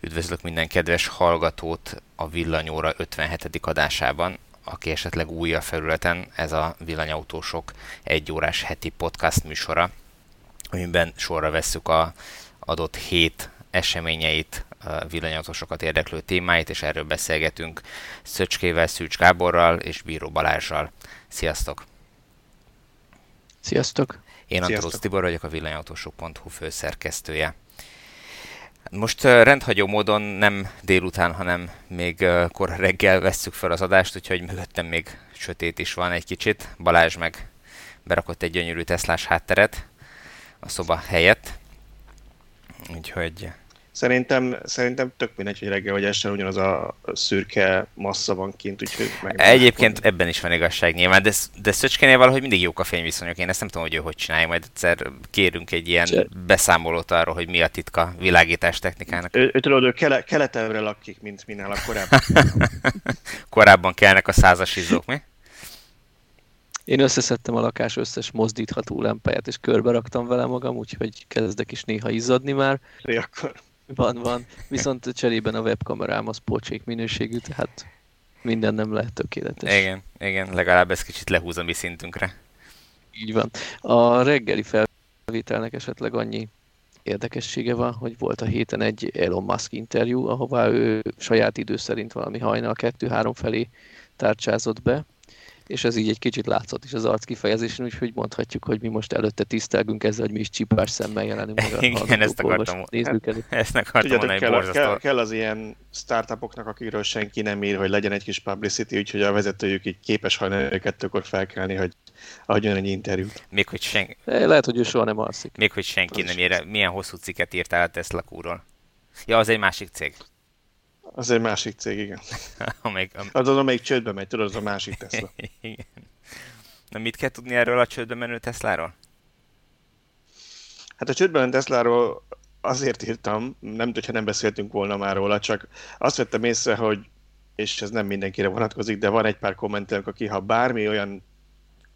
Üdvözlök minden kedves hallgatót a Villanyóra 57. adásában, aki esetleg új a felületen, ez a Villanyautósok egy órás heti podcast műsora, amiben sorra vesszük a adott hét eseményeit, a villanyautósokat érdeklő témáit, és erről beszélgetünk Szöcskével, Szűcs Gáborral és Bíró Balázsral. Sziasztok! Sziasztok! Én Antorosz Tibor vagyok, a villanyautósok.hu főszerkesztője. Most rendhagyó módon nem délután, hanem még kor reggel vesszük fel az adást, úgyhogy mögöttem még sötét is van egy kicsit. Balázs meg berakott egy gyönyörű Teslás hátteret a szoba helyett. Úgyhogy Szerintem, szerintem tök mindegy, hogy reggel vagy este ugyanaz a szürke massza van kint, úgyhogy meg Egyébként ebben is van igazság nyilván, de, de Szöcskénél valahogy mindig jók a fényviszonyok. Én ezt nem tudom, hogy ő hogy csinálja, majd egyszer kérünk egy ilyen Cse. beszámolót arról, hogy mi a titka világítás technikának. Ő, ő tudod, ő kele, keletelre lakik, mint minél a korábban. korábban kellnek a százas izzók, mi? Én összeszedtem a lakás összes mozdítható lámpáját, és körbe raktam vele magam, úgyhogy kezdek is néha izzadni már. Akkor van, van. Viszont cserében a webkamerám az pocsék minőségű, tehát minden nem lehet tökéletes. Igen, igen, legalább ez kicsit lehúz a mi szintünkre. Így van. A reggeli felvételnek esetleg annyi érdekessége van, hogy volt a héten egy Elon Musk interjú, ahová ő saját idő szerint valami hajnal kettő-három felé tárcsázott be, és ez így egy kicsit látszott is az arc kifejezésen, úgyhogy mondhatjuk, hogy mi most előtte tisztelgünk ezzel, hogy mi is csipás szemmel jelenünk meg a Igen, ezt akartam, nézők ezt akartam mondani, kell, kell, kell, az ilyen startupoknak, akikről senki nem ír, hogy legyen egy kis publicity, úgyhogy a vezetőjük így képes hajnali kettőkor felkelni, hogy adjon egy interjút. Még hogy senki... Lehet, hogy ő soha nem alszik. Még hogy senki nem ír. Milyen hosszú cikket írtál a Tesla kúról? Ja, az egy másik cég. Az egy másik cég, igen. amelyik, am... Az az, amelyik csődbe megy, tudod, az a másik Tesla. igen. Na mit kell tudni erről a csődbe menő Tesláról? Hát a csődbe menő Tesláról azért írtam, nem hogyha nem beszéltünk volna már róla, csak azt vettem észre, hogy és ez nem mindenkire vonatkozik, de van egy pár kommentelők, aki ha bármi olyan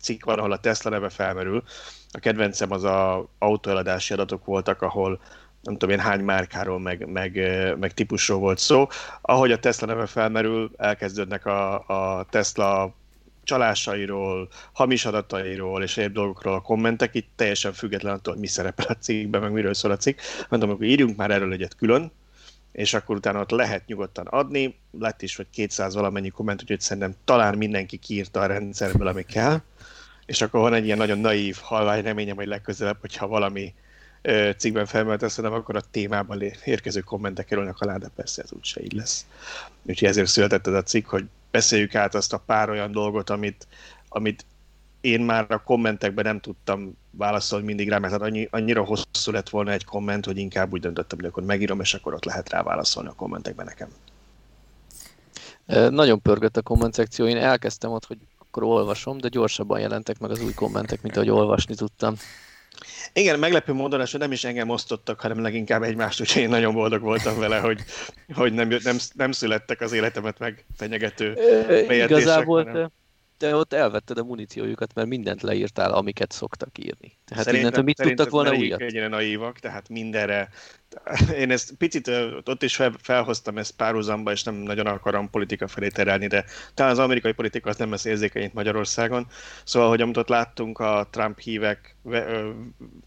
cikk van, ahol a Tesla neve felmerül, a kedvencem az a autóeladási adatok voltak, ahol nem tudom én hány márkáról, meg, meg, meg típusról volt szó. Ahogy a Tesla neve felmerül, elkezdődnek a, a Tesla csalásairól, hamis adatairól és egyéb dolgokról a kommentek, itt teljesen független attól, hogy mi szerepel a cikkben, meg miről szól a cikk. Mondom, hogy írjunk már erről egyet külön, és akkor utána ott lehet nyugodtan adni. Lett is, vagy 200 valamennyi komment, úgyhogy szerintem talán mindenki kiírta a rendszerből, ami kell. És akkor van egy ilyen nagyon naív, halvány reményem, hogy legközelebb, hogyha valami cikkben felmerült nem akkor a témában érkező kommentek kerülnek alá, de persze ez úgyse így lesz. Úgyhogy ezért született ez a cikk, hogy beszéljük át azt a pár olyan dolgot, amit, amit én már a kommentekben nem tudtam válaszolni mindig rá, mert hát annyi, annyira hosszú lett volna egy komment, hogy inkább úgy döntöttem, hogy akkor megírom, és akkor ott lehet rá válaszolni a kommentekben nekem. Nagyon pörgött a komment szekció, én elkezdtem ott, hogy akkor olvasom, de gyorsabban jelentek meg az új kommentek, mint ahogy olvasni tudtam. Igen, meglepő módon, hogy nem is engem osztottak, hanem leginkább egymást, úgyhogy én nagyon boldog voltam vele, hogy, hogy nem, nem, nem születtek az életemet meg fenyegető Igazából hanem... te ott elvetted a muníciójukat, mert mindent leírtál, amiket szoktak írni. Tehát szerintem, innentől mit tudtak volna újat? Ennyire naívak, tehát mindenre. Én ezt picit ott is fel, felhoztam ezt párhuzamba, és nem nagyon akarom politika felé terelni, de talán az amerikai politika az nem lesz érzékeny Magyarországon. Szóval, hogy amit ott láttunk a Trump hívek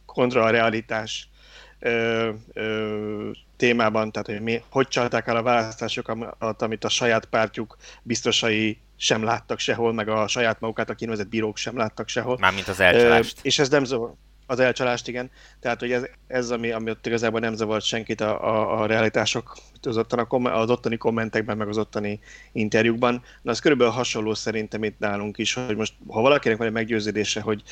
kontra a realitás ö, ö, témában, tehát hogy mi, hogy csalták el a választásokat, amit a saját pártjuk biztosai sem láttak sehol, meg a saját magukat a kinevezett bírók sem láttak sehol. Mármint az elcsalást. És ez nem zavar. Az elcsalást, igen. Tehát, hogy ez, ez ami, ami ott igazából nem zavart senkit a, a, a realitások az, ottani, az ottani kommentekben, meg az ottani interjúkban. Na, az körülbelül hasonló szerintem itt nálunk is, hogy most, ha valakinek van egy meggyőződése, hogy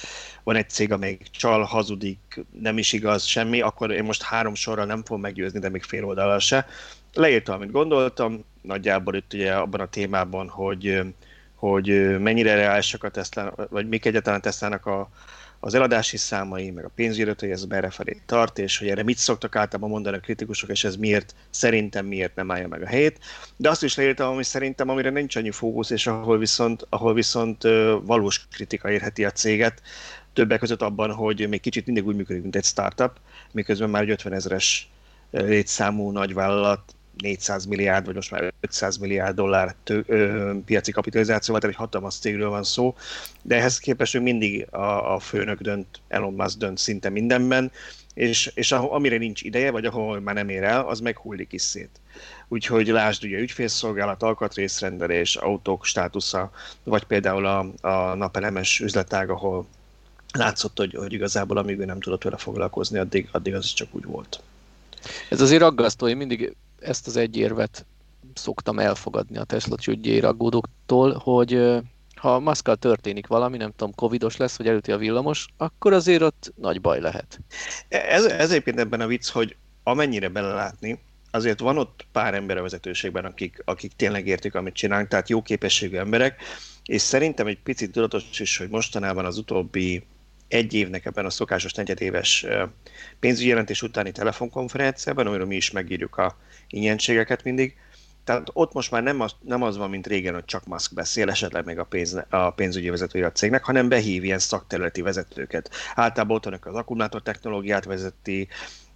van egy cég, amely csal, hazudik, nem is igaz semmi, akkor én most három sorral nem fogom meggyőzni, de még fél oldalal se. Leírtam, amit gondoltam, nagyjából itt ugye abban a témában, hogy hogy mennyire reálisak a Tesla, vagy mik egyáltalán Tesla-nak a, az eladási számai, meg a pénzügyi hogy ez merre felé tart, és hogy erre mit szoktak általában mondani a kritikusok, és ez miért, szerintem miért nem állja meg a helyét. De azt is leírtam, ami szerintem, amire nincs annyi fókusz, és ahol viszont, ahol viszont valós kritika érheti a céget, többek között abban, hogy még kicsit mindig úgy működik, mint egy startup, miközben már egy 50 ezeres létszámú nagyvállalat 400 milliárd, vagy most már 500 milliárd dollár tő, ö, piaci kapitalizációval, tehát egy hatalmas cégről van szó, de ehhez képest ő mindig a, a főnök dönt, Elon Musk dönt szinte mindenben, és, és amire nincs ideje, vagy ahol már nem ér el, az meg hullik is szét. Úgyhogy lásd ugye ügyfélszolgálat, alkatrészrendelés, autók státusza, vagy például a, a napelemes üzletág, ahol látszott, hogy, hogy igazából amíg ő nem tudott vele foglalkozni, addig, addig az csak úgy volt. Ez azért aggasztó, én mindig ezt az egy érvet szoktam elfogadni a Tesla csügyér aggódóktól, hogy ha maszkal történik valami, nem tudom, covidos lesz, vagy előtti a villamos, akkor azért ott nagy baj lehet. Ez, ez egyébként ebben a vicc, hogy amennyire belelátni, azért van ott pár ember a vezetőségben, akik, akik tényleg értik, amit csinálunk, tehát jó képességű emberek, és szerintem egy picit tudatos is, hogy mostanában az utóbbi egy évnek ebben a szokásos negyedéves pénzügyi jelentés utáni telefonkonferenciában, amiről mi is megírjuk a ingyenségeket mindig, tehát ott most már nem az, nem az van, mint régen, hogy csak Musk beszél, esetleg még a, pénz, a pénzügyi vezetője a cégnek, hanem behív ilyen szakterületi vezetőket. Általában ott vannak az akkumulátor technológiát vezeti,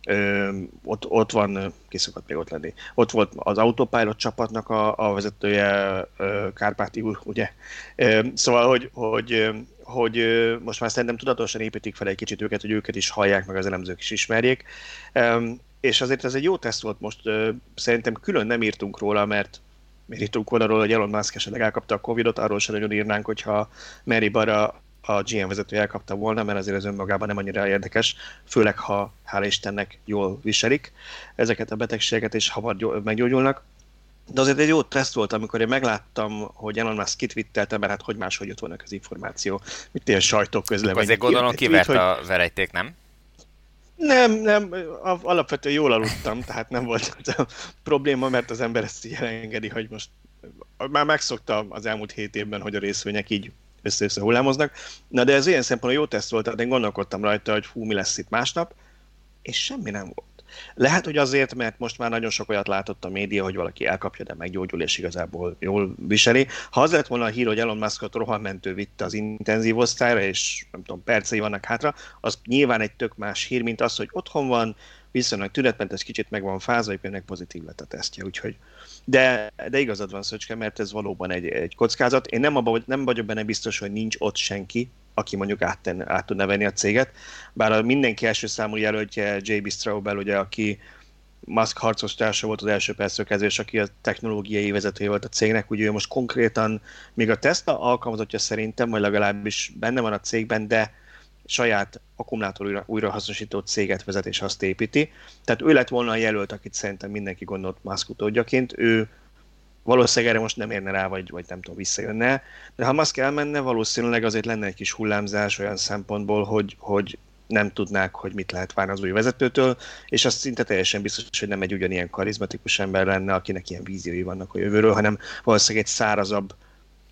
Ö, ott, ott van, ki szokott még ott lenni, ott volt az Autopilot csapatnak a, a vezetője, ö, Kárpáti úr, ugye? Ö, szóval, hogy, hogy, hogy most már szerintem tudatosan építik fel egy kicsit őket, hogy őket is hallják, meg az elemzők is ismerjék. És azért ez egy jó teszt volt most, szerintem külön nem írtunk róla, mert miért írtunk volna róla, hogy Elon Musk esetleg elkapta a Covid-ot, arról sem nagyon írnánk, hogyha Mary Barra a GM vezető elkapta volna, mert azért ez önmagában nem annyira érdekes, főleg ha hála Istennek jól viselik ezeket a betegségeket, és hamar meggyógyulnak. De azért egy jó teszt volt, amikor én megláttam, hogy Elon Musk kitwittelte, mert hát hogy máshogy jött volna az információ, mint ilyen sajtóközlemény. Azért gondolom kivert hogy... a verejték, nem? Nem, nem, alapvetően jól aludtam, tehát nem volt a probléma, mert az ember ezt így elengedi, hogy most már megszokta az elmúlt hét évben, hogy a részvények így össze-össze hullámoznak. Na de ez ilyen szempontból jó teszt volt, tehát én gondolkodtam rajta, hogy hú, mi lesz itt másnap, és semmi nem volt. Lehet, hogy azért, mert most már nagyon sok olyat látott a média, hogy valaki elkapja, de meggyógyul, és igazából jól viseli. Ha az lett volna a hír, hogy Elon Muskot rohanmentő vitte az intenzív osztályra, és nem tudom, percei vannak hátra, az nyilván egy tök más hír, mint az, hogy otthon van, viszonylag tünetmentes, kicsit meg van fázva, hogy pozitív lett a tesztje, úgyhogy de, de igazad van, Szöcske, mert ez valóban egy, egy kockázat. Én nem, abba, nem vagyok benne biztos, hogy nincs ott senki, aki mondjuk át, át tudna venni a céget. Bár a mindenki első számú jelöltje J.B. Straubel, ugye, aki Musk harcos társa volt az első percről kezdve, és aki a technológiai vezetője volt a cégnek, ugye ő most konkrétan még a Tesla alkalmazottja szerintem, vagy legalábbis benne van a cégben, de saját akkumulátor újra, újrahasznosító céget vezet és azt építi. Tehát ő lett volna a jelölt, akit szerintem mindenki gondolt Musk utódjaként. Ő valószínűleg erre most nem érne rá, vagy, vagy nem tudom, visszajönne. De ha Musk elmenne, valószínűleg azért lenne egy kis hullámzás olyan szempontból, hogy, hogy nem tudnák, hogy mit lehet várni az új vezetőtől, és azt szinte teljesen biztos, hogy nem egy ugyanilyen karizmatikus ember lenne, akinek ilyen víziói vannak a jövőről, hanem valószínűleg egy szárazabb,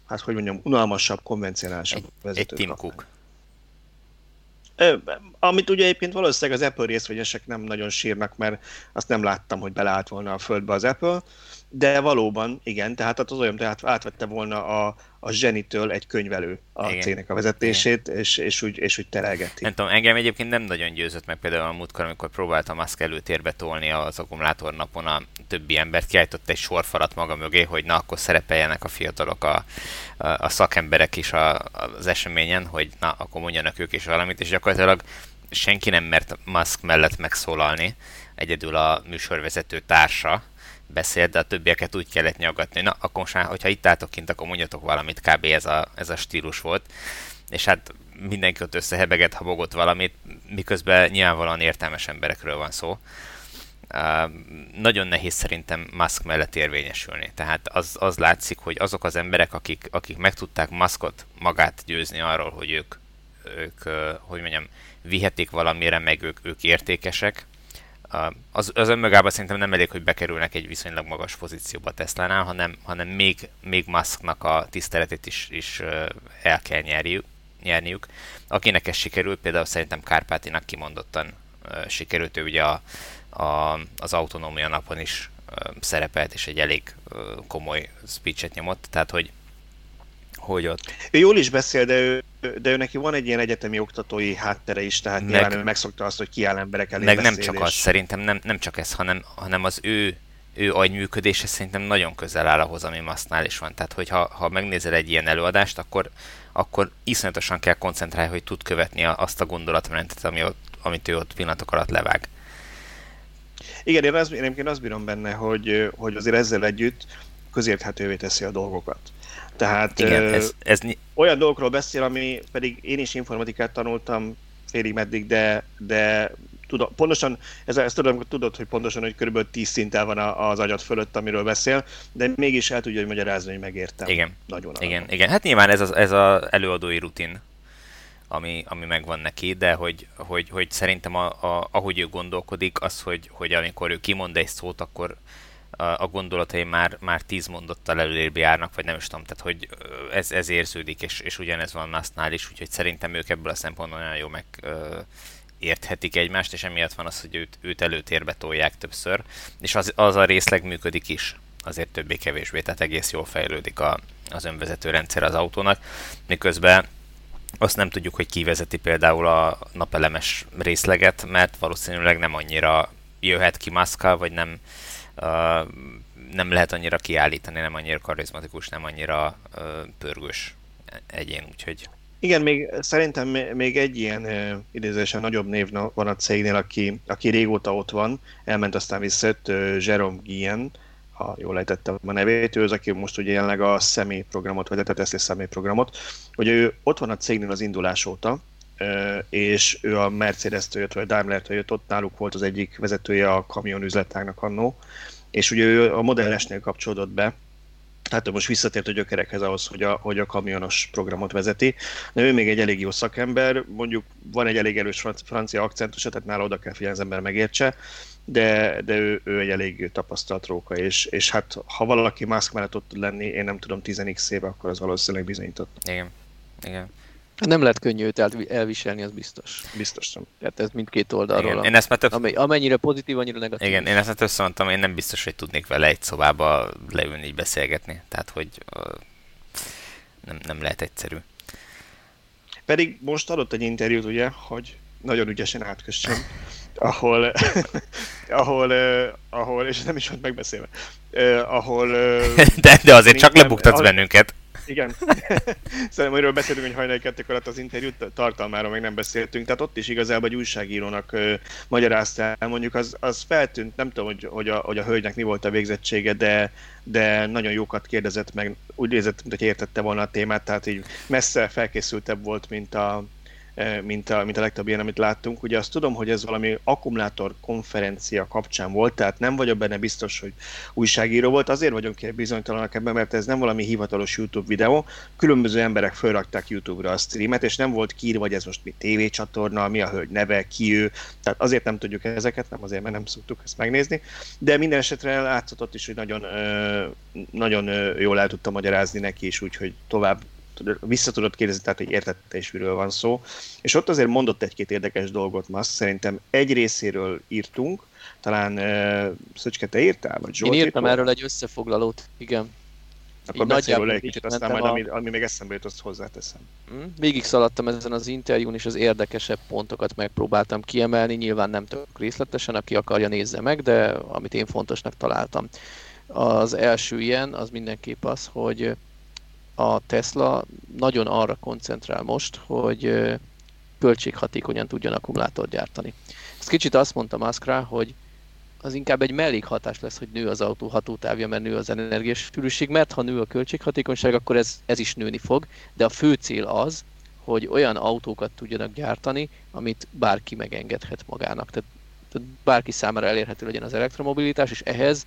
hát hogy mondjam, unalmasabb, konvencionálisabb vezető. Egy Tim Cook. Amit ugye egyébként valószínűleg az Apple részvényesek nem nagyon sírnak, mert azt nem láttam, hogy beleállt volna a földbe az Apple, de valóban, igen, tehát az olyan, tehát átvette volna a, a zsenitől egy könyvelő a igen. cégnek a vezetését, és, és, úgy, és úgy terelgeti. Nem tudom, engem egyébként nem nagyon győzött meg például a múltkor, amikor próbáltam Musk előtérbe tolni az akkumulátor napon a többi embert, kiállított egy sorfalat maga mögé, hogy na, akkor szerepeljenek a fiatalok, a, a, a szakemberek is a, az eseményen, hogy na, akkor mondjanak ők is valamit, és gyakorlatilag senki nem mert Musk mellett megszólalni, egyedül a műsorvezető társa, beszélt, de a többieket úgy kellett nyaggatni, na akkor most már, hogyha itt álltok kint, akkor mondjatok valamit, kb. ez a, ez a stílus volt. És hát mindenki ott összehebeget, habogott valamit, miközben nyilvánvalóan értelmes emberekről van szó. Uh, nagyon nehéz szerintem Musk mellett érvényesülni. Tehát az, az látszik, hogy azok az emberek, akik, akik meg tudták Muskot magát győzni arról, hogy ők, ők hogy mondjam, vihetik valamire, meg ők, ők értékesek, az, az önmagában szerintem nem elég, hogy bekerülnek egy viszonylag magas pozícióba Tesla-nál, hanem, hanem még, még Musknak a tiszteletét is, is el kell nyerjük, nyerniük. Akinek ez sikerült, például szerintem Kárpátinak kimondottan sikerült, ő ugye a, a, az autonómia napon is szerepelt, és egy elég komoly speechet nyomott, tehát hogy hogy ott. Ő jól is beszél, de ő, de ő neki van egy ilyen egyetemi oktatói háttere is, tehát meg, nyilván ő megszokta azt, hogy kiáll emberek elé Meg beszél, nem csak az, szerintem nem, nem csak ez, hanem, hanem az ő ő agyműködése szerintem nagyon közel áll ahhoz, ami Masznál is van. Tehát, hogyha ha megnézel egy ilyen előadást, akkor, akkor iszonyatosan kell koncentrálni, hogy tud követni azt a gondolatmenetet, ami ott, amit ő ott pillanatok alatt levág. Igen, én, az, én azt bírom benne, hogy, hogy azért ezzel együtt közérthetővé teszi a dolgokat. Tehát Igen, ez, ez... olyan dolgokról beszél, ami pedig én is informatikát tanultam félig meddig, de, de tudom, pontosan, ez, ezt tudom, tudod, hogy pontosan, hogy körülbelül 10 szinten van az agyat fölött, amiről beszél, de mégis el tudja hogy magyarázni, hogy megértem. Igen. Nagyon igen, igen. Hát nyilván ez az, ez az előadói rutin, ami, ami megvan neki, de hogy, hogy, hogy szerintem a, a, ahogy ő gondolkodik, az, hogy, hogy amikor ő kimond egy szót, akkor a, gondolatai már, már tíz mondottal előrébb járnak, vagy nem is tudom, tehát hogy ez, ez érződik, és, és ugyanez van Nasznál is, úgyhogy szerintem ők ebből a szempontból nagyon jó meg érthetik egymást, és emiatt van az, hogy őt, őt előtérbe tolják többször, és az, az a részleg működik is, azért többé-kevésbé, tehát egész jól fejlődik a, az önvezető rendszer az autónak, miközben azt nem tudjuk, hogy ki vezeti például a napelemes részleget, mert valószínűleg nem annyira jöhet ki maszkal, vagy nem, nem lehet annyira kiállítani, nem annyira karizmatikus, nem annyira uh, pörgős egyén, úgyhogy igen, még szerintem még egy ilyen uh, idézésen nagyobb név van a cégnél, aki, aki régóta ott van, elment aztán visszajött, Jerome Guillen, ha jól lejtettem a nevét, ő az, aki most ugye jelenleg a személyprogramot, vagy a Tesla személyprogramot, hogy ő ott van a cégnél az indulás óta, és ő a Mercedes-től jött, vagy Daimler-től jött, ott náluk volt az egyik vezetője a kamion üzletágnak annó, és ugye ő a Model S-nél kapcsolódott be, tehát ő most visszatért a gyökerekhez ahhoz, hogy a, hogy a kamionos programot vezeti. De ő még egy elég jó szakember, mondjuk van egy elég erős francia akcentusa, tehát nála oda kell figyelni, az ember megértse, de, de ő, ő egy elég tapasztalt róka, és, és hát ha valaki maszk mellett ott tud lenni, én nem tudom 10x éve, akkor az valószínűleg bizonyított. Igen, igen. Nem lehet könnyű őt elviselni, az biztos. Biztos nem. Tehát ez mindkét oldalról. Igen. Én ezt már több... Amennyire pozitív, annyira negatív. Igen, én ezt már többször mondtam, én nem biztos, hogy tudnék vele egy szobába leülni, így beszélgetni. Tehát, hogy uh, nem, nem lehet egyszerű. Pedig most adott egy interjút, ugye, hogy nagyon ügyesen átkössem, ahol, ahol, ahol, és nem is volt megbeszélve, ahol... Uh, de, de azért csak lebuktatsz bennünket. Igen. Szerintem, amiről beszélünk, hogy hajnali kettők alatt az interjút tartalmáról még nem beszéltünk, tehát ott is igazából egy újságírónak uh, magyarázta mondjuk az, az feltűnt, nem tudom, hogy, hogy, a, hogy a hölgynek mi volt a végzettsége, de, de nagyon jókat kérdezett meg, úgy nézett, mint hogy értette volna a témát, tehát így messze felkészültebb volt, mint a, mint a, mint a legtöbb ilyen, amit láttunk. Ugye azt tudom, hogy ez valami akkumulátor konferencia kapcsán volt, tehát nem vagyok benne biztos, hogy újságíró volt. Azért vagyunk bizonytalanak ebben, mert ez nem valami hivatalos YouTube videó. Különböző emberek felrakták YouTube-ra a streamet, és nem volt kiírva, hogy ez most mi tévécsatorna, mi a hölgy neve, ki ő. Tehát azért nem tudjuk ezeket, nem azért, mert nem szoktuk ezt megnézni. De minden esetre látszott is, hogy nagyon, nagyon jól el tudta magyarázni neki is, úgyhogy tovább vissza tudod kérdezni, tehát is, miről van szó. És ott azért mondott egy-két érdekes dolgot, ma szerintem egy részéről írtunk, talán uh, Szöcske, te írtál? Vagy Zsolt Én írtam erről egy összefoglalót, igen. Akkor beszélj egy kicsit, aztán majd a... ami, ami még eszembe jut, azt hozzáteszem. Mm, végig szaladtam ezen az interjún, és az érdekesebb pontokat megpróbáltam kiemelni. Nyilván nem tök részletesen, aki akarja nézze meg, de amit én fontosnak találtam. Az első ilyen, az mindenképp az, hogy a Tesla nagyon arra koncentrál most, hogy költséghatékonyan tudjon akkumulátort gyártani. Ezt kicsit azt mondta Muskra, hogy az inkább egy mellékhatás lesz, hogy nő az autó hatótávja, mert nő az energiasűrűség, mert ha nő a költséghatékonyság, akkor ez, ez is nőni fog, de a fő cél az, hogy olyan autókat tudjanak gyártani, amit bárki megengedhet magának. Tehát, tehát bárki számára elérhető legyen az elektromobilitás, és ehhez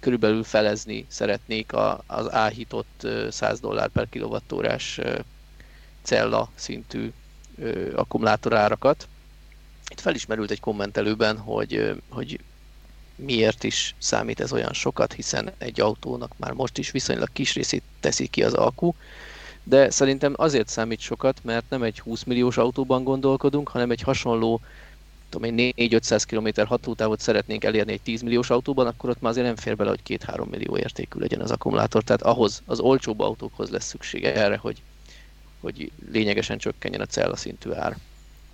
körülbelül felezni szeretnék a, az áhított 100 dollár per kilovattórás cella szintű akkumulátorárakat. Itt felismerült egy kommentelőben, hogy, hogy miért is számít ez olyan sokat, hiszen egy autónak már most is viszonylag kis részét teszi ki az akku, de szerintem azért számít sokat, mert nem egy 20 milliós autóban gondolkodunk, hanem egy hasonló tudom én 4-500 km hatótávot szeretnénk elérni egy 10 milliós autóban, akkor ott már azért nem fér bele, hogy 2-3 millió értékű legyen az akkumulátor. Tehát ahhoz, az olcsóbb autókhoz lesz szüksége erre, hogy, hogy lényegesen csökkenjen a cella szintű ár.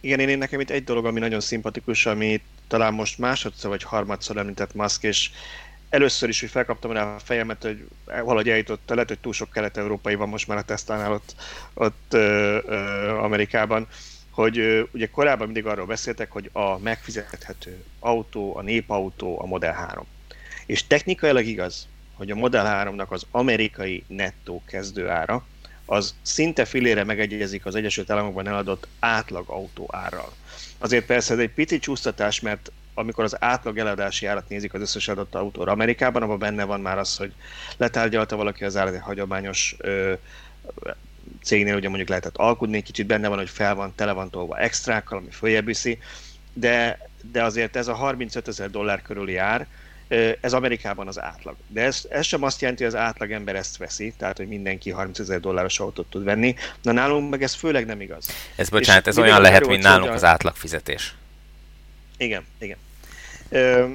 Igen, én, én nekem itt egy dolog, ami nagyon szimpatikus, ami talán most másodszor vagy harmadszor említett Musk, és először is, hogy felkaptam rá a fejemet, hogy valahogy eljutott, lehet, hogy túl sok kelet-európai van most már a Tesla-nál ott, ott ö, ö, Amerikában, hogy ugye korábban mindig arról beszéltek, hogy a megfizethető autó, a népautó, a Model 3. És technikailag igaz, hogy a Model 3-nak az amerikai nettó kezdőára az szinte filére megegyezik az Egyesült Államokban eladott átlag autó árral. Azért persze ez egy pici csúsztatás, mert amikor az átlag eladási árat nézik az összes adott autóra Amerikában, abban benne van már az, hogy letárgyalta valaki az árat egy hagyományos ö, cégnél, ugye mondjuk lehetett alkudni, kicsit benne van, hogy fel van, tele van tolva extrákkal, ami följebb viszi, de, de azért ez a 35 ezer dollár körüli ár, ez Amerikában az átlag. De ez, ez sem azt jelenti, hogy az átlag ember ezt veszi, tehát hogy mindenki 30 ezer dolláros autót tud venni. Na nálunk meg ez főleg nem igaz. Ez bocsánat, ez olyan lehet, mint nálunk az átlag fizetés. Igen, igen. Ö,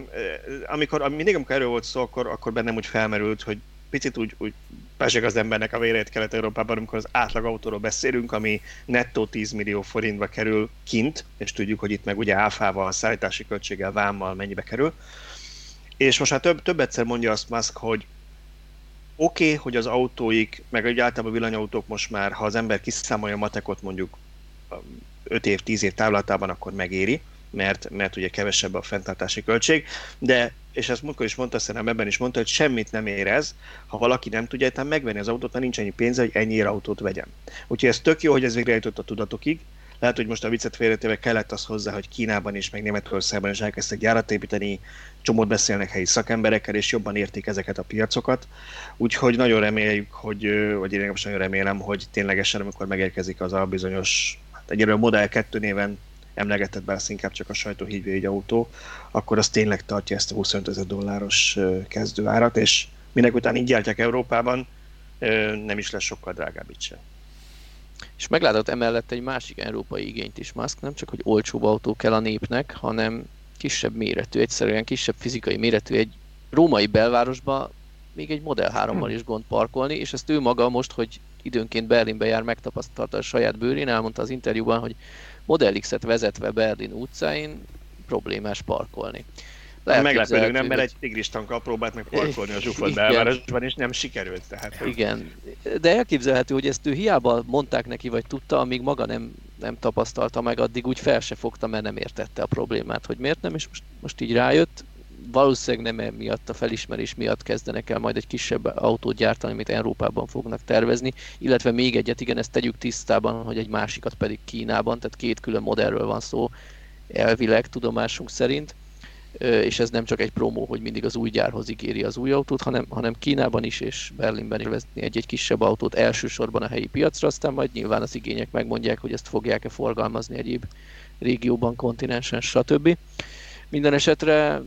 amikor, mindig, amikor erről volt szó, akkor, akkor bennem úgy felmerült, hogy picit úgy, úgy pesek az embernek a vérét Kelet-Európában, amikor az átlag autóról beszélünk, ami nettó 10 millió forintba kerül kint, és tudjuk, hogy itt meg ugye áfával, szállítási költséggel, vámmal mennyibe kerül. És most már több, több egyszer mondja azt Musk, hogy oké, okay, hogy az autóik, meg egy általában a villanyautók most már, ha az ember kiszámolja a matekot mondjuk 5 év, 10 év távlatában, akkor megéri, mert, mert ugye kevesebb a fenntartási költség, de, és ezt múltkor is mondta, szerintem ebben is mondta, hogy semmit nem érez, ha valaki nem tudja egyáltalán megvenni az autót, mert nincs ennyi pénze, hogy ennyi autót vegyen. Úgyhogy ez tök jó, hogy ez végre jutott a tudatokig, lehet, hogy most a viccet félretéve kellett az hozzá, hogy Kínában is, meg Németországban is elkezdtek gyárat építeni, csomót beszélnek helyi szakemberekkel, és jobban értik ezeket a piacokat. Úgyhogy nagyon reméljük, hogy, vagy én most nagyon remélem, hogy ténylegesen, amikor megérkezik az a bizonyos, hát egyelőre Model 2 néven emlegetett, bár inkább csak a sajtó hívja egy autó, akkor az tényleg tartja ezt a 25 ezer dolláros kezdőárat, és minek után így gyártják Európában, nem is lesz sokkal drágább itt sem. És meglátott emellett egy másik európai igényt is Musk, nem csak, hogy olcsóbb autó kell a népnek, hanem kisebb méretű, egyszerűen kisebb fizikai méretű egy római belvárosba még egy Model 3-mal is gond parkolni, és ezt ő maga most, hogy időnként Berlinbe jár, megtapasztalta a saját bőrén, elmondta az interjúban, hogy Model X-et vezetve Berlin utcáin problémás parkolni. Meglepődünk, nem, mert egy tigris tankkal próbált meg parkolni a zsúfolt belvárosban, és nem sikerült. Tehát, Igen, de elképzelhető, hogy ezt ő hiába mondták neki, vagy tudta, amíg maga nem, nem tapasztalta meg, addig úgy fel se fogta, mert nem értette a problémát, hogy miért nem, és most, most így rájött. Valószínűleg nem miatt a felismerés miatt kezdenek el majd egy kisebb autót gyártani, amit Európában fognak tervezni, illetve még egyet, igen, ezt tegyük tisztában, hogy egy másikat pedig Kínában, tehát két külön modellről van szó elvileg tudomásunk szerint és ez nem csak egy promó, hogy mindig az új gyárhoz ígéri az új autót, hanem, hanem Kínában is és Berlinben is egy-egy kisebb autót elsősorban a helyi piacra, aztán majd nyilván az igények megmondják, hogy ezt fogják-e forgalmazni egyéb régióban, kontinensen, stb. Minden esetre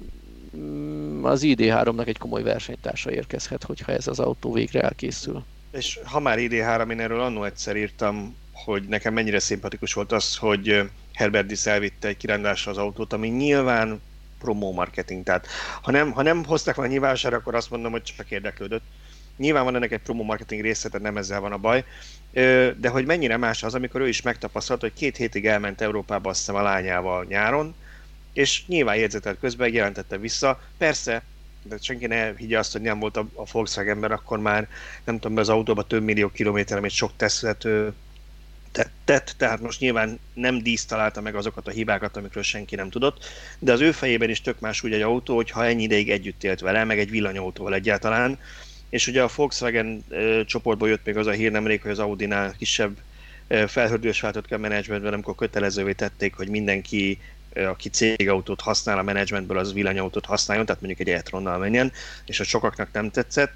az ID3-nak egy komoly versenytársa érkezhet, hogyha ez az autó végre elkészül. És ha már ID3, én erről annó egyszer írtam, hogy nekem mennyire szimpatikus volt az, hogy Herbert Diss elvitte egy kirándulásra az autót, ami nyilván promo marketing. Tehát ha nem, ha nem hozták volna nyilvánosságra, akkor azt mondom, hogy csak érdeklődött. Nyilván van ennek egy promo marketing része, tehát nem ezzel van a baj. De hogy mennyire más az, amikor ő is megtapasztalt, hogy két hétig elment Európába azt hiszem a lányával nyáron, és nyilván jegyzetelt közben jelentette vissza. Persze, de senki ne higgye azt, hogy nem volt a, a Volkswagenben, akkor már nem tudom, az autóban több millió kilométer, amit sok tesztet tett, tehát most nyilván nem dísz találta meg azokat a hibákat, amikről senki nem tudott, de az ő fejében is tök más úgy egy autó, hogy ha ennyi ideig együtt élt vele, meg egy villanyautóval egyáltalán, és ugye a Volkswagen csoportból jött még az a hír nemrég, hogy az Audi-nál kisebb ö, felhördős váltott ki a menedzsmentben, amikor kötelezővé tették, hogy mindenki aki cégautót használ a menedzsmentből, az villanyautót használjon, tehát mondjuk egy e menjen, és a sokaknak nem tetszett,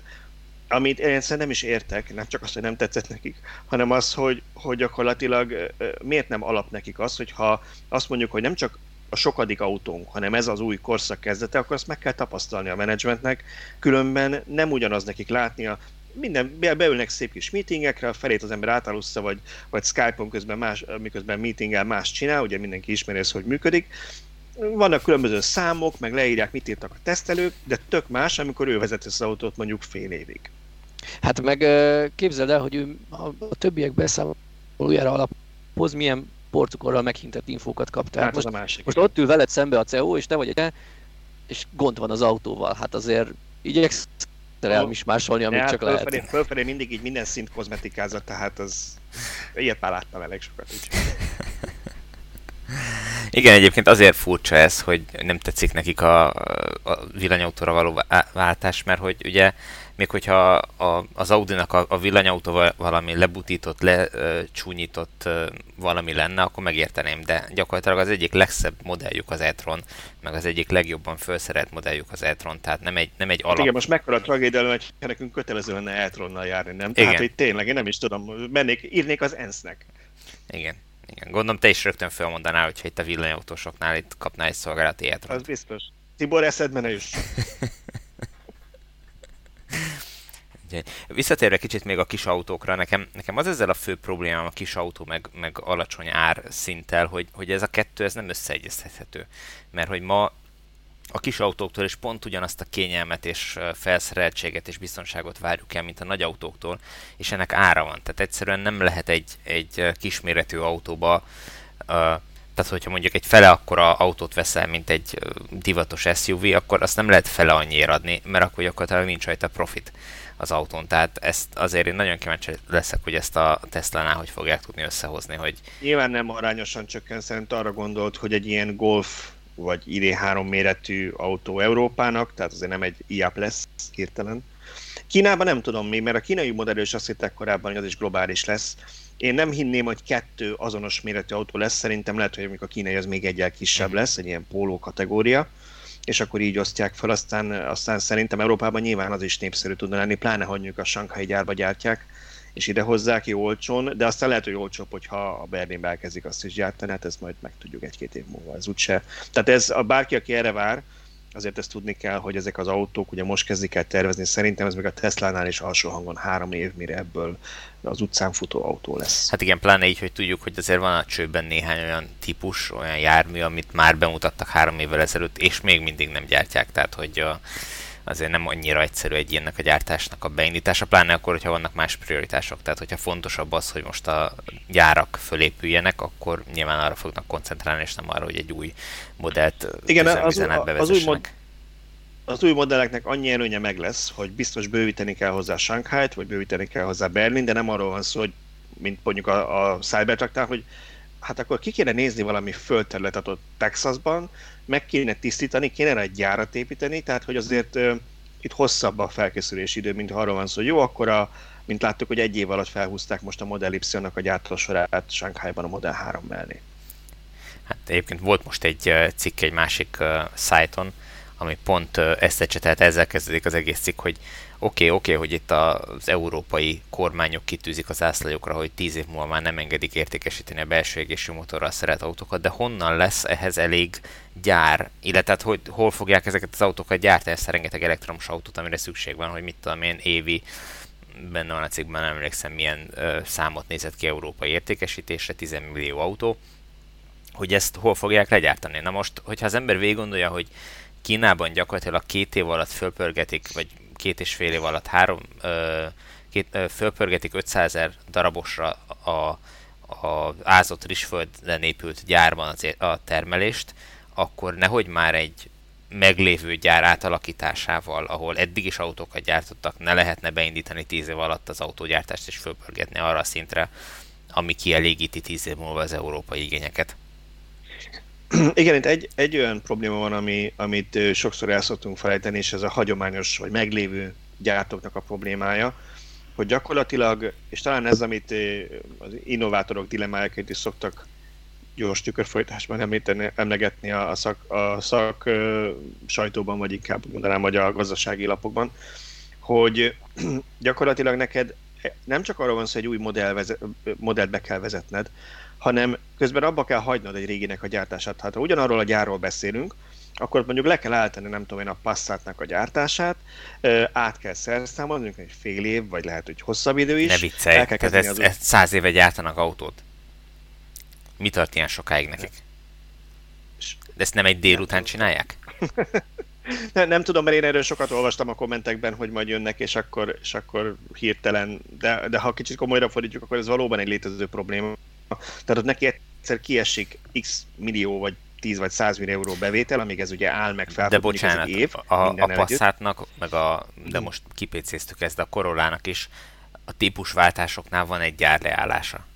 amit én nem is értek, nem csak az, hogy nem tetszett nekik, hanem az, hogy, hogy gyakorlatilag miért nem alap nekik az, hogyha azt mondjuk, hogy nem csak a sokadik autónk, hanem ez az új korszak kezdete, akkor azt meg kell tapasztalni a menedzsmentnek, különben nem ugyanaz nekik látnia, minden, beülnek szép kis meetingekre, a felét az ember átalussza, vagy, vagy Skype-on közben más, miközben meetingel más csinál, ugye mindenki ismeri ezt, hogy működik. Vannak különböző számok, meg leírják, mit írtak a tesztelők, de tök más, amikor ő vezet az autót mondjuk fél évig. Hát meg képzeld el, hogy ő a, többiek beszámolójára alapoz, milyen porcukorral meghintett infókat kap. Tehát Hát most, a másik. most ott ül veled szembe a CEO, és te vagy egy és gond van az autóval. Hát azért igyekszel is másolni, amit Hát csak fölfelé, lehet. fölfelé mindig így minden szint kozmetikázat, tehát az... Ilyet már láttam elég sokat. Úgy. Igen, egyébként azért furcsa ez, hogy nem tetszik nekik a, a villanyautóra való vá- váltás, mert hogy ugye még hogyha a, az Audi-nak a, a villanyautóval valami lebutított, lecsúnyított valami lenne, akkor megérteném, de gyakorlatilag az egyik legszebb modelljük az e-tron, meg az egyik legjobban felszerelt modelljük az e-tron, tehát nem egy, nem egy Hát alap... igen, most mekkora tragédia lenne, hogy nekünk kötelező lenne Eltronnal járni, nem? Tehát, Igen. hogy tényleg, én nem is tudom, mennék, írnék az ENSZ-nek. Igen. Igen, gondolom te is rögtön felmondanál, hogyha itt a villanyautósoknál itt kapnál egy szolgálati e Az biztos. Tibor, eszedbe ne. Visszatérve kicsit még a kis autókra, nekem, nekem az ezzel a fő problémám a kis autó meg, meg alacsony ár szinttel, hogy, hogy ez a kettő ez nem összeegyeztethető. Mert hogy ma a kis autóktól is pont ugyanazt a kényelmet és felszereltséget és biztonságot várjuk el, mint a nagy autóktól, és ennek ára van. Tehát egyszerűen nem lehet egy, egy kisméretű autóba tehát hogyha mondjuk egy fele akkora autót veszel, mint egy divatos SUV, akkor azt nem lehet fele annyiért adni, mert akkor gyakorlatilag nincs rajta profit az autón. Tehát ezt azért én nagyon kíváncsi leszek, hogy ezt a Tesla-nál hogy fogják tudni összehozni, hogy Nyilván nem arányosan csökken, szerintem arra gondolt, hogy egy ilyen Golf vagy ID3 méretű autó Európának, tehát azért nem egy IAP lesz hirtelen. Kínában nem tudom mi, mert a kínai modellről is azt hitták korábban, hogy az is globális lesz. Én nem hinném, hogy kettő azonos méretű autó lesz, szerintem lehet, hogy amikor a kínai az még egyel kisebb lesz, egy ilyen póló kategória, és akkor így osztják fel, aztán, aztán szerintem Európában nyilván az is népszerű tudna lenni, pláne mondjuk a Shanghai gyárba gyártják, és ide hozzák jó olcsón, de aztán lehet, hogy olcsóbb, hogyha a Berlinbe elkezdik azt is gyártani, hát ezt majd megtudjuk egy-két év múlva, ez úgyse. Tehát ez, a bárki, aki erre vár, azért ezt tudni kell, hogy ezek az autók ugye most kezdik el tervezni, szerintem ez még a Tesla-nál is alsó hangon három év, mire ebből az utcán futó autó lesz. Hát igen, pláne így, hogy tudjuk, hogy azért van a csőben néhány olyan típus, olyan jármű, amit már bemutattak három évvel ezelőtt, és még mindig nem gyártják, tehát hogy a, azért nem annyira egyszerű egy ilyennek a gyártásnak a beindítása, pláne akkor, hogyha vannak más prioritások. Tehát, hogyha fontosabb az, hogy most a gyárak fölépüljenek, akkor nyilván arra fognak koncentrálni, és nem arra, hogy egy új modellt Igen, az, az, az, új mod, az új modelleknek annyi előnye meg lesz, hogy biztos bővíteni kell hozzá Shanghai-t, vagy bővíteni kell hozzá Berlin, de nem arról van szó, hogy mint mondjuk a, a Cybertrucknál, hogy hát akkor ki kéne nézni valami földterületet ott Texasban, meg kéne tisztítani, kéne egy gyárat építeni, tehát hogy azért uh, itt hosszabb a felkészülési idő, mint ha arról van szó, jó, akkor a, mint láttuk, hogy egy év alatt felhúzták most a Model Y-nak a gyártósorát Shanghai-ban a Model 3 mellé. Hát egyébként volt most egy cikk egy másik uh, szájton, ami pont uh, ezt ecse, tehát ezzel kezdődik az egész cikk, hogy oké, okay, oké, okay, hogy itt az európai kormányok kitűzik az ászlajokra, hogy tíz év múlva már nem engedik értékesíteni a belső égésű motorral szeret autókat, de honnan lesz ehhez elég gyár, illetve hogy hol fogják ezeket az autókat gyártani, ezt a rengeteg elektromos autót, amire szükség van, hogy mit tudom én, évi benne van a cikkben, nem emlékszem milyen ö, számot nézett ki európai értékesítésre, 10 millió autó, hogy ezt hol fogják legyártani. Na most, hogyha az ember végig gondolja, hogy Kínában gyakorlatilag két év alatt fölpörgetik, vagy két és fél év alatt három, ö, két, ö, fölpörgetik 500 ezer darabosra a, a ázott rizsföldön épült gyárban az, a termelést, akkor nehogy már egy meglévő gyár átalakításával, ahol eddig is autókat gyártottak, ne lehetne beindítani 10 év alatt az autógyártást és fölpörgetni arra a szintre, ami kielégíti 10 év múlva az európai igényeket. Igen, itt egy, egy olyan probléma van, ami, amit sokszor el szoktunk felejteni, és ez a hagyományos vagy meglévő gyártóknak a problémája, hogy gyakorlatilag, és talán ez, amit az innovátorok dilemmájaként is szoktak gyors tükörfolytásban említeni, emlegetni a szak, a szak sajtóban, vagy inkább mondanám, hogy a gazdasági lapokban, hogy gyakorlatilag neked nem csak arról van szó, hogy új modell vezet, modellt be kell vezetned, hanem közben abba kell hagynod egy réginek a gyártását. Hát ha ugyanarról a gyárról beszélünk, akkor mondjuk le kell állítani, nem tudom én, a Passatnak a gyártását, át kell szerszámolni, mondjuk egy fél év, vagy lehet, hogy hosszabb idő is. Ne viccelj, tehát ezt, ezt száz éve gyártanak autót. Mi tart ilyen sokáig nekik? De ezt nem egy délután csinálják? nem, nem tudom, mert én erről sokat olvastam a kommentekben, hogy majd jönnek, és akkor, és akkor hirtelen, de, de ha kicsit komolyra fordítjuk, akkor ez valóban egy létező probléma. Tehát ott neki egyszer kiesik x millió vagy 10 vagy 100 millió euró bevétel, amíg ez ugye áll meg fel. De bocsánat, év, a, a Passatnak, meg a, de most kipécéztük ezt, a Corollának is, a típusváltásoknál van egy gyárleállása.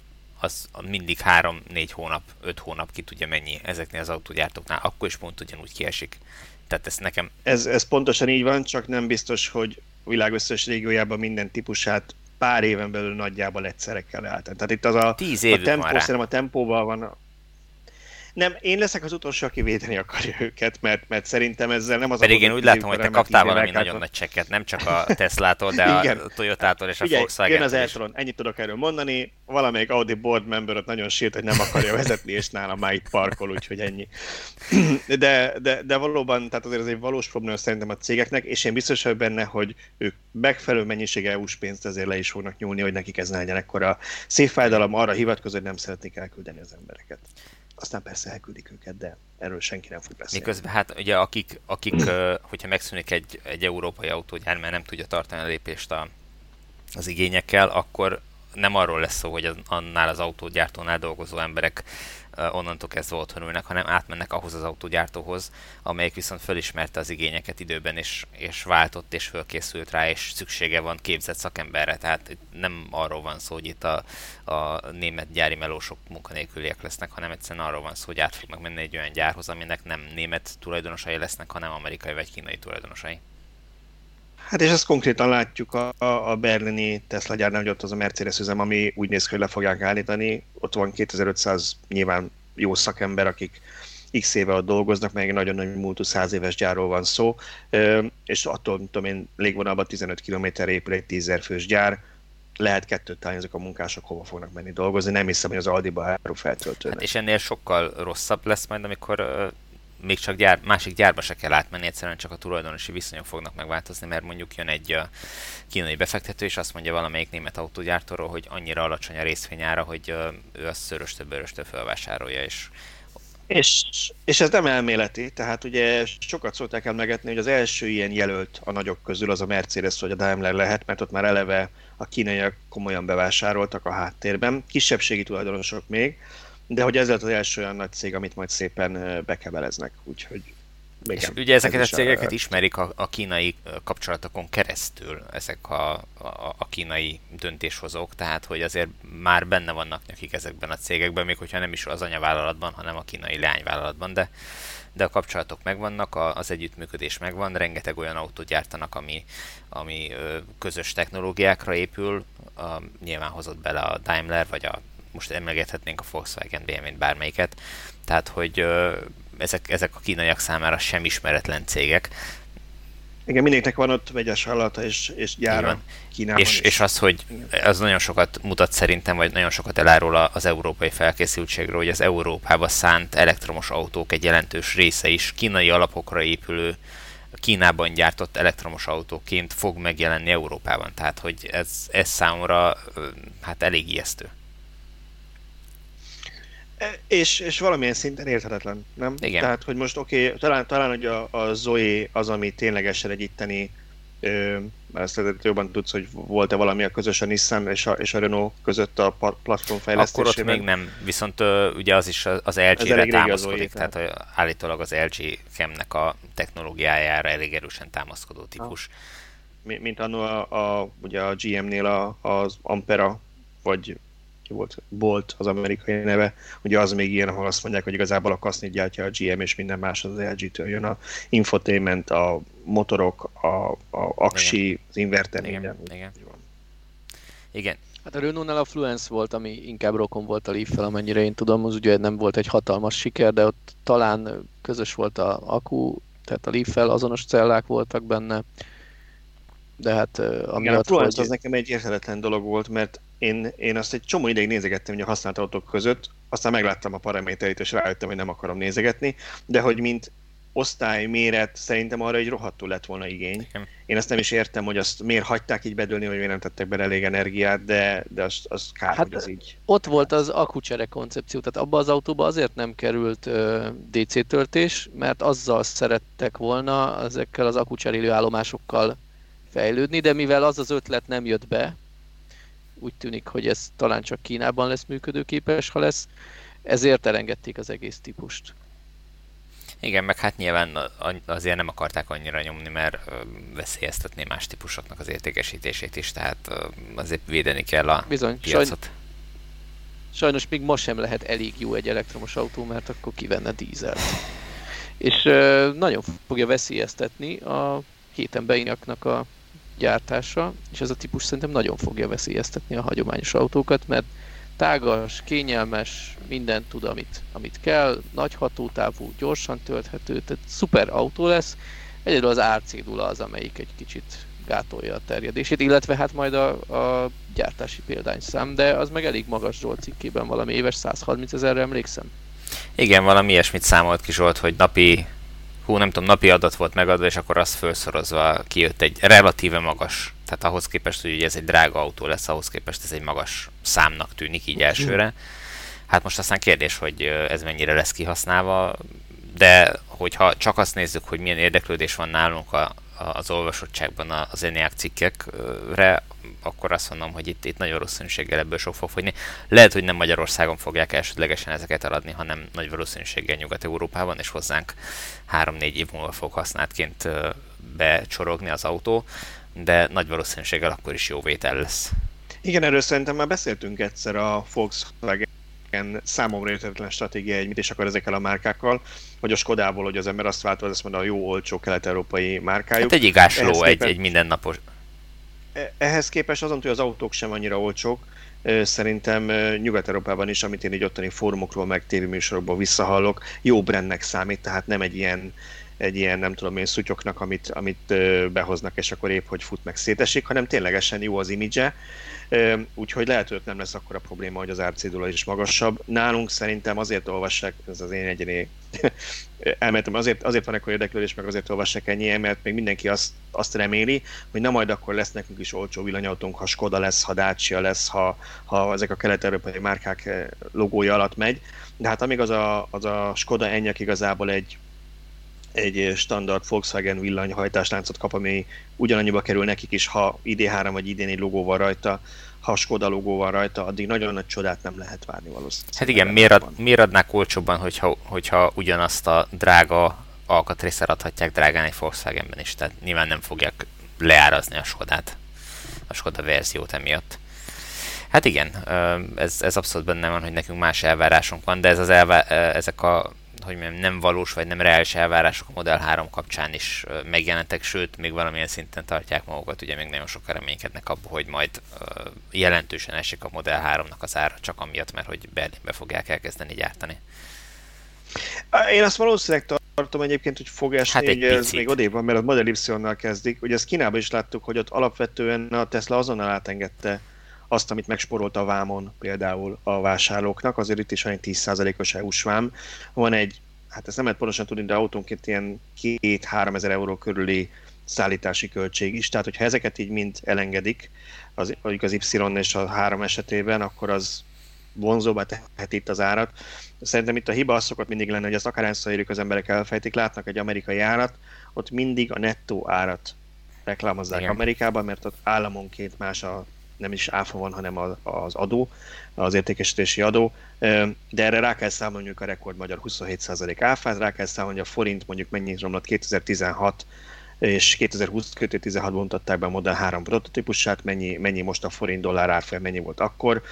Az mindig 3-4 hónap, 5 hónap ki tudja mennyi ezeknél az autógyártóknál, akkor is pont ugyanúgy kiesik. Tehát ez nekem... Ez, ez pontosan így van, csak nem biztos, hogy a világ összes régiójában minden típusát pár éven belül nagyjából egyszerre kell leállítani. Tehát itt az a, Tíz a tempó, szerintem a tempóval van, nem, én leszek az utolsó, aki védeni akarja őket, mert, mert szerintem ezzel nem az Pedig én úgy látom, hogy te kaptál valami nagyon nagy csekket, nem csak a Teslától, de Igen. a Toyotától és a Figyelj, volkswagen jön az Eltron, ennyit tudok erről mondani. Valamelyik Audi board member nagyon sírt, hogy nem akarja vezetni, és nálam már itt parkol, úgyhogy ennyi. De, de, de valóban, tehát azért ez egy valós probléma szerintem a cégeknek, és én biztos vagyok benne, hogy ők megfelelő mennyiség EU-s pénzt ezért le is fognak nyúlni, hogy nekik ez ne legyen ekkora szép fájdalom, arra hivatkozó, hogy nem szeretnék elküldeni az embereket aztán persze elküldik őket, de erről senki nem fog beszélni. Miközben hát ugye akik, akik hogyha megszűnik egy, egy európai autógyár, mert nem tudja tartani a lépést a, az igényekkel, akkor nem arról lesz szó, hogy annál az autógyártónál dolgozó emberek onnantól kezdve otthon ülnek, hanem átmennek ahhoz az autógyártóhoz, amelyik viszont fölismerte az igényeket időben, és, és váltott, és fölkészült rá, és szüksége van képzett szakemberre. Tehát nem arról van szó, hogy itt a, a német gyári melósok munkanélküliek lesznek, hanem egyszerűen arról van szó, hogy át fognak menni egy olyan gyárhoz, aminek nem német tulajdonosai lesznek, hanem amerikai vagy kínai tulajdonosai. Hát és ezt konkrétan látjuk a, a berlini Tesla gyárnál, hogy ott az a Mercedes üzem, ami úgy néz ki, hogy le fogják állítani. Ott van 2500 nyilván jó szakember, akik x éve ott dolgoznak, meg egy nagyon nagy múltú 100 éves gyárról van szó, és attól, tudom én, légvonalban 15 km épül egy 10 fős gyár, lehet kettőt találni, ezek a munkások hova fognak menni dolgozni, nem hiszem, hogy az Aldiba áru feltöltőnek. Hát és ennél sokkal rosszabb lesz majd, amikor még csak gyár, másik gyárba se kell átmenni, egyszerűen csak a tulajdonosi viszonyok fognak megváltozni, mert mondjuk jön egy uh, kínai befektető, és azt mondja valamelyik német autógyártóról, hogy annyira alacsony a részvényára, hogy ő azt szöröstől bőröstől felvásárolja, és és, és ez nem elméleti, tehát ugye sokat szólták emlegetni, hogy az első ilyen jelölt a nagyok közül az a Mercedes vagy a Daimler lehet, mert ott már eleve a kínaiak komolyan bevásároltak a háttérben, kisebbségi tulajdonosok még, de hogy ez az első olyan nagy cég, amit majd szépen bekebeleznek, úgyhogy igen, és ugye ezeket ez a cégeket a... ismerik a, a kínai kapcsolatokon keresztül, ezek a, a, a kínai döntéshozók, tehát hogy azért már benne vannak nekik ezekben a cégekben, még hogyha nem is az anyavállalatban, hanem a kínai leányvállalatban, de, de a kapcsolatok megvannak, a, az együttműködés megvan, rengeteg olyan autót gyártanak, ami, ami közös technológiákra épül, a, nyilván hozott bele a Daimler, vagy a most emlegethetnénk a Volkswagen, BMW-t, bármelyiket, tehát hogy ö, ezek, ezek a kínaiak számára sem ismeretlen cégek. Igen, mindenkinek van ott vegyes vállalata és, és gyára Kínában és, és az, hogy az nagyon sokat mutat szerintem, vagy nagyon sokat elárul az európai felkészültségről, hogy az Európába szánt elektromos autók egy jelentős része is kínai alapokra épülő Kínában gyártott elektromos autóként fog megjelenni Európában. Tehát, hogy ez, ez számomra hát elég ijesztő. És, és valamilyen szinten érthetetlen, nem? Igen. Tehát, hogy most oké, okay, talán, talán hogy a, a Zoe az, ami ténylegesen egy itteni, ö, ezt jobban tudsz, hogy volt-e valami a közös a Nissan és a, és a Renault között a platform fejlesztésében. Akkor ott még nem, viszont ö, ugye az is az LG-re támaszkodik, tehát, tehát állítólag az LG Chemnek a technológiájára elég erősen támaszkodó típus. Ha. Mint annó a, a, ugye a GM-nél a, az Ampera, vagy volt, Bolt az amerikai neve, ugye az még ilyen, ahol azt mondják, hogy igazából a kaszni gyártja a GM, és minden más az LG-től jön a infotainment, a motorok, a, a aksi, igen. az inverter, igen. Igen. igen. igen. Hát a Renault-nál a Fluence volt, ami inkább rokon volt a leaf amennyire én tudom, az ugye nem volt egy hatalmas siker, de ott talán közös volt a akku, tehát a leaf azonos cellák voltak benne, de hát amiatt, Igen, a Fluence hogy... az nekem egy érthetetlen dolog volt, mert én, én azt egy csomó ideig nézegettem hogy a használt autók között, aztán megláttam a paramétereit, és rájöttem, hogy nem akarom nézegetni, de hogy mint osztály, méret, szerintem arra egy rohadtul lett volna igény. Én azt nem is értem, hogy azt miért hagyták így bedőlni, vagy miért nem tettek bele elég energiát, de, de az, az kár, hát hogy az így. Ott volt az akucsere koncepció, tehát abba az autóba azért nem került DC töltés, mert azzal szerettek volna ezekkel az akucserélő állomásokkal fejlődni, de mivel az az ötlet nem jött be, úgy tűnik, hogy ez talán csak Kínában lesz működőképes, ha lesz, ezért elengedték az egész típust. Igen, meg hát nyilván azért nem akarták annyira nyomni, mert veszélyeztetné más típusoknak az értékesítését is, tehát azért védeni kell a Bizony, piacot. Sajn... Sajnos még most sem lehet elég jó egy elektromos autó, mert akkor kivenne dízelt. És nagyon fogja veszélyeztetni a héten beinaknak a gyártása, és ez a típus szerintem nagyon fogja veszélyeztetni a hagyományos autókat, mert tágas, kényelmes, mindent tud, amit, amit kell, nagy hatótávú, gyorsan tölthető, tehát szuper autó lesz. Egyedül az árcédula az, amelyik egy kicsit gátolja a terjedését, illetve hát majd a, a gyártási példányszám, de az meg elég magas Zsolt cikkében, valami éves 130 ezerre emlékszem. Igen, valami ilyesmit számolt ki Zsolt, hogy napi hú, nem tudom, napi adat volt megadva, és akkor azt felszorozva kijött egy relatíve magas, tehát ahhoz képest, hogy ez egy drága autó lesz, ahhoz képest ez egy magas számnak tűnik így elsőre. Hát most aztán kérdés, hogy ez mennyire lesz kihasználva, de hogyha csak azt nézzük, hogy milyen érdeklődés van nálunk a, az olvasottságban az ENIAC cikkekre, akkor azt mondom, hogy itt, itt nagyon valószínűséggel ebből sok fog fogyni. Lehet, hogy nem Magyarországon fogják elsődlegesen ezeket eladni, hanem nagy valószínűséggel Nyugat-Európában, és hozzánk 3-4 év múlva fog használtként becsorogni az autó, de nagy valószínűséggel akkor is jó vétel lesz. Igen, erről szerintem már beszéltünk egyszer a Volkswagen számomra értetlen stratégia, hogy mit is akar ezekkel a márkákkal, hogy a Skodából, hogy az ember azt váltva, azt mondja, a jó olcsó kelet-európai márkájuk. Hát egy igásló, egy, egy mindennapos. E, ehhez képest azon, hogy az autók sem annyira olcsók, szerintem Nyugat-Európában is, amit én így ottani fórumokról, meg tévéműsorokból visszahallok, jó brandnek számít, tehát nem egy ilyen egy ilyen, nem tudom én, szutyoknak, amit, amit behoznak, és akkor épp, hogy fut meg szétesik, hanem ténylegesen jó az imidzse, úgyhogy lehet, hogy nem lesz akkor a probléma, hogy az árcédula is magasabb. Nálunk szerintem azért olvassák, ez az én egyéni elmentem, azért, azért van akkor érdeklődés, meg azért olvassák ennyi, mert még mindenki azt, azt reméli, hogy na majd akkor lesz nekünk is olcsó villanyautónk, ha Skoda lesz, ha Dacia lesz, ha, ha ezek a kelet-európai márkák logója alatt megy. De hát amíg az a, az a Skoda ennyek igazából egy egy standard Volkswagen villanyhajtásláncot kap, ami ugyanannyiba kerül nekik is, ha ID3 vagy ID4 logóval rajta, ha Skoda logóval rajta, addig nagyon nagy csodát nem lehet várni valószínűleg. Hát igen, miért, ad, miért adnák olcsóbban, hogyha, hogyha ugyanazt a drága alkatrészer adhatják drágán egy Volkswagenben is, tehát nyilván nem fogják leárazni a Skodát, a Skoda verziót emiatt. Hát igen, ez, ez abszolút benne van, hogy nekünk más elvárásunk van, de ez az elvá- ezek a hogy mondjam, nem valós vagy nem reális elvárások a Model 3 kapcsán is megjelentek, sőt, még valamilyen szinten tartják magukat, ugye még nagyon sokan reménykednek abban, hogy majd jelentősen esik a Model 3-nak az ára, csak amiatt, mert hogy Berlinbe fogják elkezdeni gyártani. Én azt valószínűleg tartom egyébként, hogy fog esni, hát egy ez még odébb van, mert a Model Y-nal kezdik. Ugye ezt Kínában is láttuk, hogy ott alapvetően a Tesla azonnal átengedte azt, amit megsporolt a vámon például a vásárlóknak, azért itt is van egy 10%-os EU-s vám. Van egy, hát ezt nem lehet pontosan tudni, de autónként ilyen 2-3 ezer euró körüli szállítási költség is, tehát hogyha ezeket így mind elengedik, az, az Y és a 3 esetében, akkor az vonzóbbá tehet itt az árat. Szerintem itt a hiba az szokott mindig lenni, hogy ezt akárhányszor érjük az emberek elfejtik, látnak egy amerikai árat, ott mindig a nettó árat reklámozzák Igen. Amerikában, mert ott államonként más a nem is áfa van, hanem az adó, az értékesítési adó, de erre rá kell számolni a rekord magyar 27% áfát, rá kell számolni, a forint mondjuk mennyit romlott 2016 és 2020-2016-ban mutatták be a Model 3 prototípusát, mennyi, mennyi most a forint dollár árfolyam, mennyi volt akkor,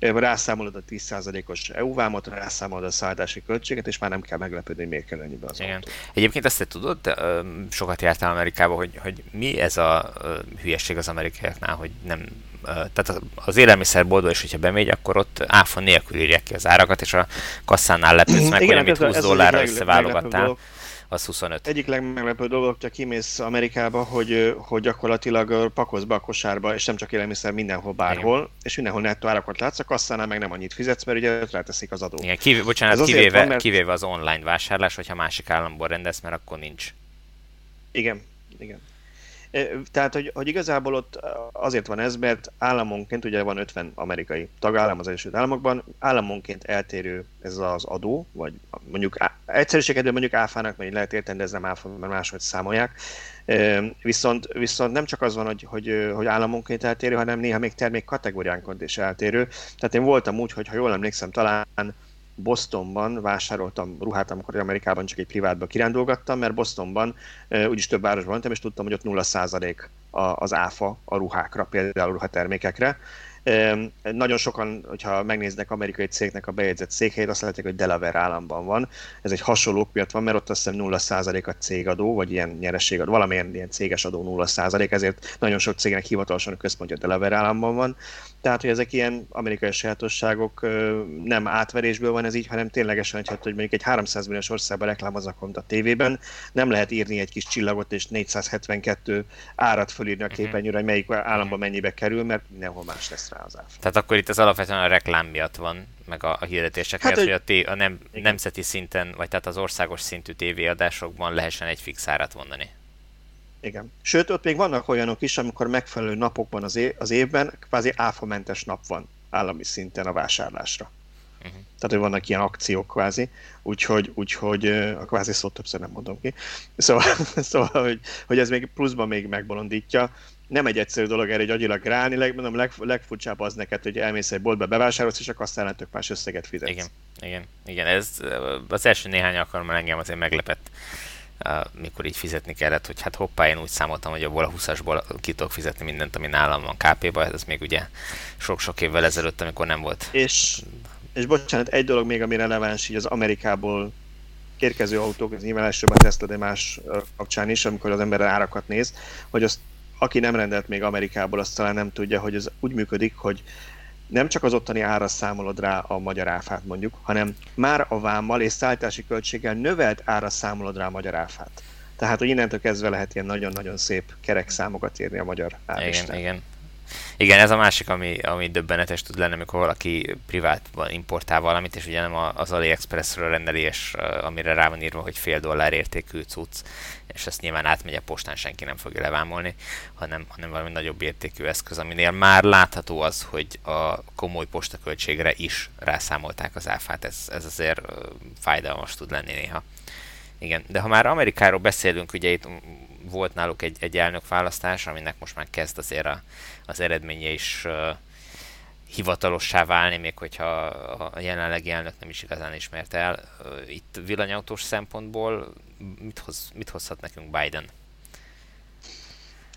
rászámolod a 10%-os EU vámot, rászámolod a szállítási költséget, és már nem kell meglepődni, hogy miért kell ennyibe az Igen. Autó. Egyébként ezt te tudod, de, sokat jártál Amerikába, hogy, hogy mi ez a hülyeség az amerikaiaknál, hogy nem tehát az élelmiszerboltba is, hogyha bemegy, akkor ott áfa nélkül írják ki az árakat, és a kasszánál lepődsz meg, hogy amit 20 dollárra összeválogattál az 25. Egyik legmeglepő dolog, hogyha kimész Amerikába, hogy, hogy gyakorlatilag pakolsz be a kosárba, és nem csak élelmiszer mindenhol, bárhol, Igen. és mindenhol nettó árakat látsz, a kasszánál meg nem annyit fizetsz, mert ugye ráteszik az adó. Igen, kivé, bocsánat, kivéve, van, mert... kivéve az online vásárlás, hogyha másik államból rendelsz, mert akkor nincs. Igen, igen. Tehát, hogy, hogy igazából ott azért van ez, mert államonként, ugye van 50 amerikai tagállam az Egyesült Államokban, államonként eltérő ez az adó, vagy mondjuk egyszerűséget mondjuk áfának, mert lehet érteni, de ez nem áfa, mert máshogy számolják. Viszont, viszont nem csak az van, hogy, hogy, hogy államonként eltérő, hanem néha még termék kategóriánként is eltérő. Tehát én voltam úgy, hogy ha jól emlékszem, talán Bostonban vásároltam ruhát, amikor Amerikában csak egy privátba kirándulgattam, mert Bostonban úgyis több városban voltam, és tudtam, hogy ott 0% az áfa a ruhákra, például a ruhatermékekre, nagyon sokan, hogyha megnéznek amerikai cégnek a bejegyzett székhelyét, azt látják, hogy Delaware államban van. Ez egy hasonló miatt van, mert ott azt hiszem 0% a cégadó, vagy ilyen nyerességadó, valamilyen ilyen céges adó 0%, ezért nagyon sok cégnek hivatalosan a központja Delaware államban van. Tehát, hogy ezek ilyen amerikai sajátosságok nem átverésből van ez így, hanem ténylegesen, hogy, hogy mondjuk egy 300 milliós országban reklámoznak a tévében, nem lehet írni egy kis csillagot és 472 árat fölírni a mhm. képernyőre, hogy melyik államban mennyibe kerül, mert mindenhol más lesz áfa. Tehát akkor itt az alapvetően a reklám miatt van, meg a, a hirdetések hát, miatt, hogy a, té- a nem, nemzeti szinten, vagy tehát az országos szintű tévéadásokban lehessen egy fix árat mondani. Igen. Sőt, ott még vannak olyanok is, amikor megfelelő napokban az, év, az évben kvázi áfamentes nap van állami szinten a vásárlásra. Uh-huh. Tehát, hogy vannak ilyen akciók kvázi, úgyhogy, úgyhogy a kvázi szót többször nem mondom ki. Szóval, szóval hogy, hogy ez még pluszban még megbolondítja. Nem egy egyszerű dolog erre egy agyilag ráállni, legmondom, leg, legfurcsább az neked, hogy elmész egy boltba, bevásárolsz, és akkor aztán tök más összeget fizetsz. Igen, igen, igen. Ez az első néhány alkalommal engem azért meglepett mikor így fizetni kellett, hogy hát hoppá, én úgy számoltam, hogy abból a 20-asból ki tudok fizetni mindent, ami nálam van KP-ba, ez még ugye sok-sok évvel ezelőtt, amikor nem volt. És, és bocsánat, egy dolog még, ami releváns, így az Amerikából érkező autók, ez nyilván elsőbb a Tesla, de más kapcsán is, amikor az ember árakat néz, hogy azt aki nem rendelt még Amerikából, azt talán nem tudja, hogy ez úgy működik, hogy nem csak az ottani ára számolod rá a magyar áfát mondjuk, hanem már a vámmal és szállítási költséggel növelt ára számolod rá a magyar áfát. Tehát, hogy innentől kezdve lehet ilyen nagyon-nagyon szép kerek számokat írni a magyar áristen. Igen, igen. Igen, ez a másik, ami, ami döbbenetes tud lenni, amikor valaki privátban importál valamit, és ugye nem az AliExpressről rendeli, és amire rá van írva, hogy fél dollár értékű cucc, és ezt nyilván átmegy a postán, senki nem fogja levámolni, hanem, hanem valami nagyobb értékű eszköz, aminél már látható az, hogy a komoly postaköltségre is rászámolták az áfát. Ez, ez azért fájdalmas tud lenni néha. Igen, de ha már Amerikáról beszélünk, ugye itt volt náluk egy, egy elnökválasztás, aminek most már kezd azért a, az eredménye is uh, hivatalossá válni, még hogyha a jelenlegi elnök nem is igazán ismerte el. Itt villanyautós szempontból mit, hoz, mit hozhat nekünk Biden?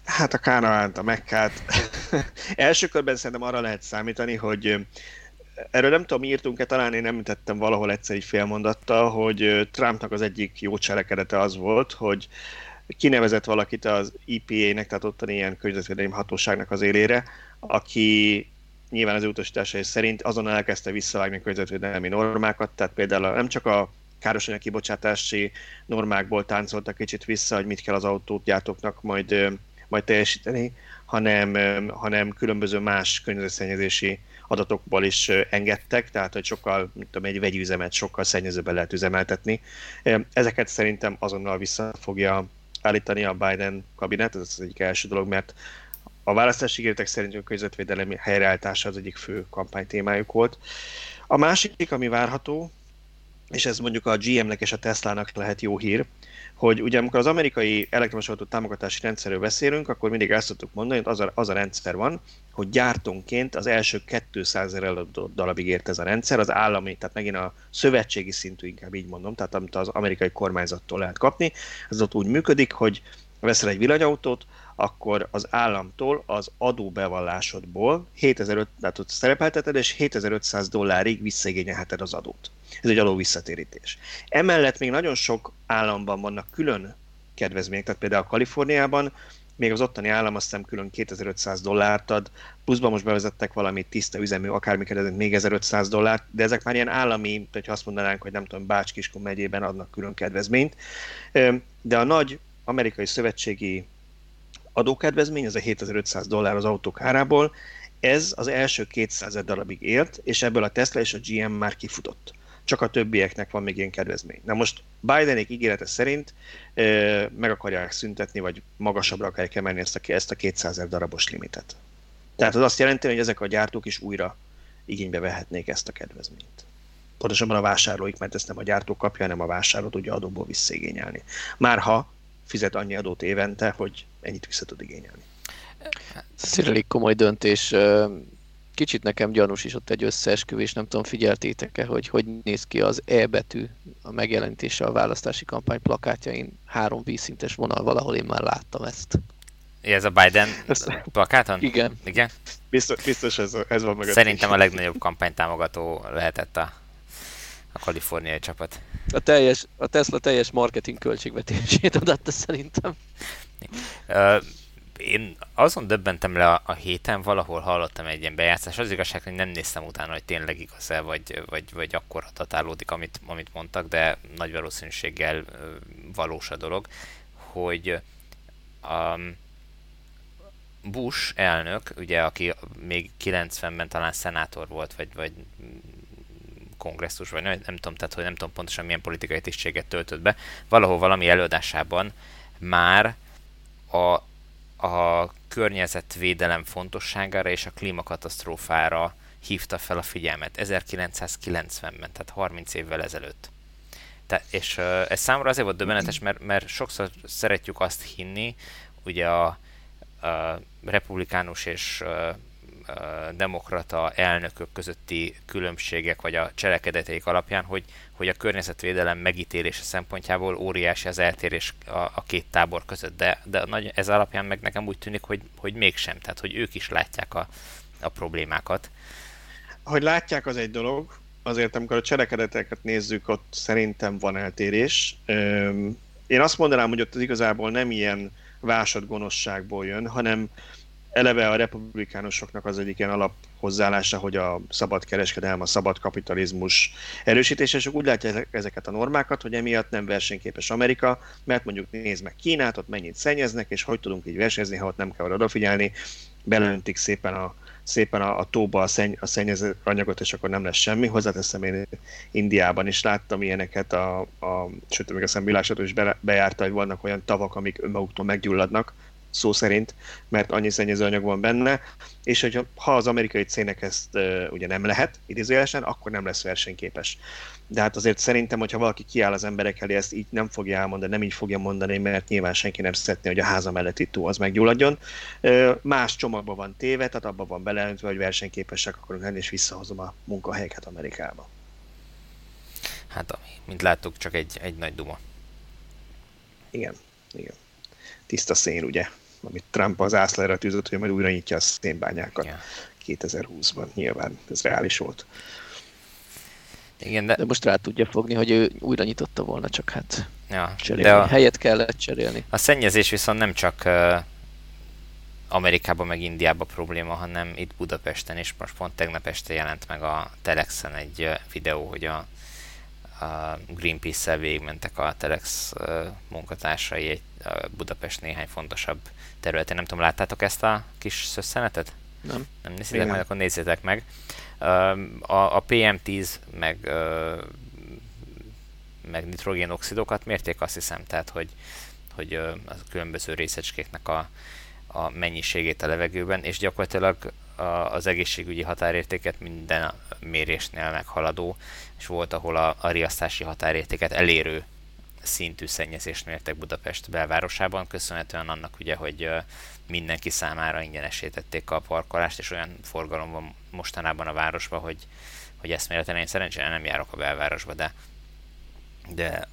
Hát a Kánaánt, a Mekkát. Első körben szerintem arra lehet számítani, hogy erről nem tudom, írtunk-e, talán én nem tettem valahol egyszer egy félmondattal, hogy Trumpnak az egyik jó cselekedete az volt, hogy kinevezett valakit az EPA-nek, tehát ottani ilyen környezetvédelmi hatóságnak az élére, aki nyilván az utasításai szerint azonnal elkezdte visszavágni a környezetvédelmi normákat, tehát például nem csak a károsanyag kibocsátási normákból táncoltak kicsit vissza, hogy mit kell az autógyártóknak majd, majd teljesíteni, hanem, hanem különböző más környezetszennyezési adatokból is engedtek, tehát hogy sokkal, mint tudom, egy vegyüzemet sokkal szennyezőben lehet üzemeltetni. Ezeket szerintem azonnal vissza fogja állítani a Biden kabinet, ez az egyik első dolog, mert a választási ígéretek szerint a közvetvédelemi helyreállítása az egyik fő kampánytémájuk volt. A másik, ami várható, és ez mondjuk a GM-nek és a Tesla-nak lehet jó hír, hogy ugye amikor az amerikai elektromos autó támogatási rendszerről beszélünk, akkor mindig el szoktuk mondani, hogy az a, az a rendszer van, hogy gyártónként az első 200 ezer darabig ért ez a rendszer, az állami, tehát megint a szövetségi szintű, inkább így mondom, tehát amit az amerikai kormányzattól lehet kapni, ez ott úgy működik, hogy veszel egy villanyautót, akkor az államtól az adóbevallásodból 7500, tehát ott szerepelteted, és 7500 dollárig visszaigényelheted az adót. Ez egy adó visszatérítés. Emellett még nagyon sok államban vannak külön kedvezmények, tehát például Kaliforniában még az ottani állam azt hiszem külön 2500 dollárt ad, pluszban most bevezettek valami tiszta üzemű, akármi kedvezményt, még 1500 dollárt, de ezek már ilyen állami, hogyha azt mondanánk, hogy nem tudom, Bács Kiskun megyében adnak külön kedvezményt. De a nagy amerikai szövetségi adókedvezmény, ez a 7500 dollár az autók árából, ez az első 200 darabig élt, és ebből a Tesla és a GM már kifutott. Csak a többieknek van még ilyen kedvezmény. Na most Bidenék ígérete szerint meg akarják szüntetni, vagy magasabbra akarják emelni ezt a, ezt a 200 darabos limitet. Tehát az azt jelenti, hogy ezek a gyártók is újra igénybe vehetnék ezt a kedvezményt. Pontosabban a vásárlóik, mert ezt nem a gyártó kapja, hanem a vásárló tudja adóból visszaigényelni. Már ha fizet annyi adót évente, hogy ennyit vissza tud igényelni. Elég komoly döntés. Kicsit nekem gyanús is ott egy összeesküvés, nem tudom, figyeltétek-e, hogy hogy néz ki az E betű a megjelenítése a választási kampány plakátjain, három vízszintes vonal, valahol én már láttam ezt. Ez a Biden plakáton? Igen. Igen? Biztos, biztos ez, ez van meg. Szerintem a legnagyobb kampánytámogató lehetett a, a kaliforniai csapat. A, teljes, a Tesla teljes marketing költségvetését adatta szerintem. Uh, én azon döbbentem le a, a héten, valahol hallottam egy ilyen bejátszás. Az igazság, hogy nem néztem utána, hogy tényleg igaz-e, vagy, vagy, vagy akkor datálódik, amit, amit mondtak, de nagy valószínűséggel valós a dolog, hogy um, Bush elnök, ugye, aki még 90-ben talán szenátor volt, vagy, vagy kongresszus, vagy nem, nem tudom, tehát hogy nem tudom pontosan milyen politikai tisztséget töltött be, valahol valami előadásában már a a környezetvédelem fontosságára és a klímakatasztrófára hívta fel a figyelmet 1990-ben, tehát 30 évvel ezelőtt. Te, és ez számomra azért volt döbbenetes, mert, mert sokszor szeretjük azt hinni, ugye a, a republikánus és uh, demokrata elnökök közötti különbségek, vagy a cselekedeteik alapján, hogy, hogy a környezetvédelem megítélése szempontjából óriási az eltérés a, a két tábor között, de, de nagy, ez alapján meg nekem úgy tűnik, hogy, hogy mégsem, tehát hogy ők is látják a, a problémákat. Hogy látják, az egy dolog, azért amikor a cselekedeteket nézzük, ott szerintem van eltérés. Én azt mondanám, hogy ott az igazából nem ilyen vásad gonoszságból jön, hanem eleve a republikánusoknak az egyik ilyen alaphozzáállása, hogy a szabad kereskedelem, a szabad kapitalizmus erősítése, és úgy látják ezeket a normákat, hogy emiatt nem versenyképes Amerika, mert mondjuk nézd meg Kínát, ott mennyit szennyeznek, és hogy tudunk így versenyezni, ha ott nem kell odafigyelni, belöntik szépen a, szépen a, a tóba a, szenny, a szennyező anyagot, és akkor nem lesz semmi. Hozzáteszem, én Indiában is láttam ilyeneket, a, a, sőt, még a szemvilágsató is be, bejárta, hogy vannak olyan tavak, amik önmaguktól meggyulladnak, szó szerint, mert annyi szennyezőanyag van benne, és hogy ha az amerikai cégnek ezt uh, ugye nem lehet, idézőjelesen, akkor nem lesz versenyképes. De hát azért szerintem, hogyha valaki kiáll az emberek elé, ezt így nem fogja elmondani, nem így fogja mondani, mert nyilván senki nem szeretné, hogy a háza melletti tó az meggyulladjon. Uh, más csomagban van téve, tehát abban van beleöntve, hogy versenyképesek akarunk lenni, és visszahozom a munkahelyeket Amerikába. Hát, mint láttuk, csak egy, egy nagy duma. Igen, igen. Tiszta szén, ugye? amit Trump az ászlára tűzött, hogy majd újra nyitja a szénbányákat yeah. 2020-ban. Nyilván ez reális volt. Igen, de... de most rá tudja fogni, hogy ő újra nyitotta volna, csak hát ja, cserélni. De a... Helyet kellett cserélni. A szennyezés viszont nem csak uh, Amerikában meg Indiában probléma, hanem itt Budapesten is. Most pont tegnap este jelent meg a Telexen egy uh, videó, hogy a a Greenpeace-szel végigmentek a Telex munkatársai egy Budapest néhány fontosabb területén. Nem tudom, láttátok ezt a kis szösszenetet? Nem. Nem nézitek meg, akkor nézzétek meg. A, a PM10 meg, meg nitrogénoxidokat mérték azt hiszem, tehát hogy, hogy a különböző részecskéknek a, a mennyiségét a levegőben, és gyakorlatilag az egészségügyi határértéket minden mérésnél meghaladó, és volt, ahol a, a riasztási határértéket elérő szintű szennyezést mértek Budapest belvárosában, köszönhetően annak ugye, hogy mindenki számára ingyenesítették a parkolást, és olyan forgalom van mostanában a városban, hogy, hogy eszméletlen én szerencsére nem járok a belvárosba, de, de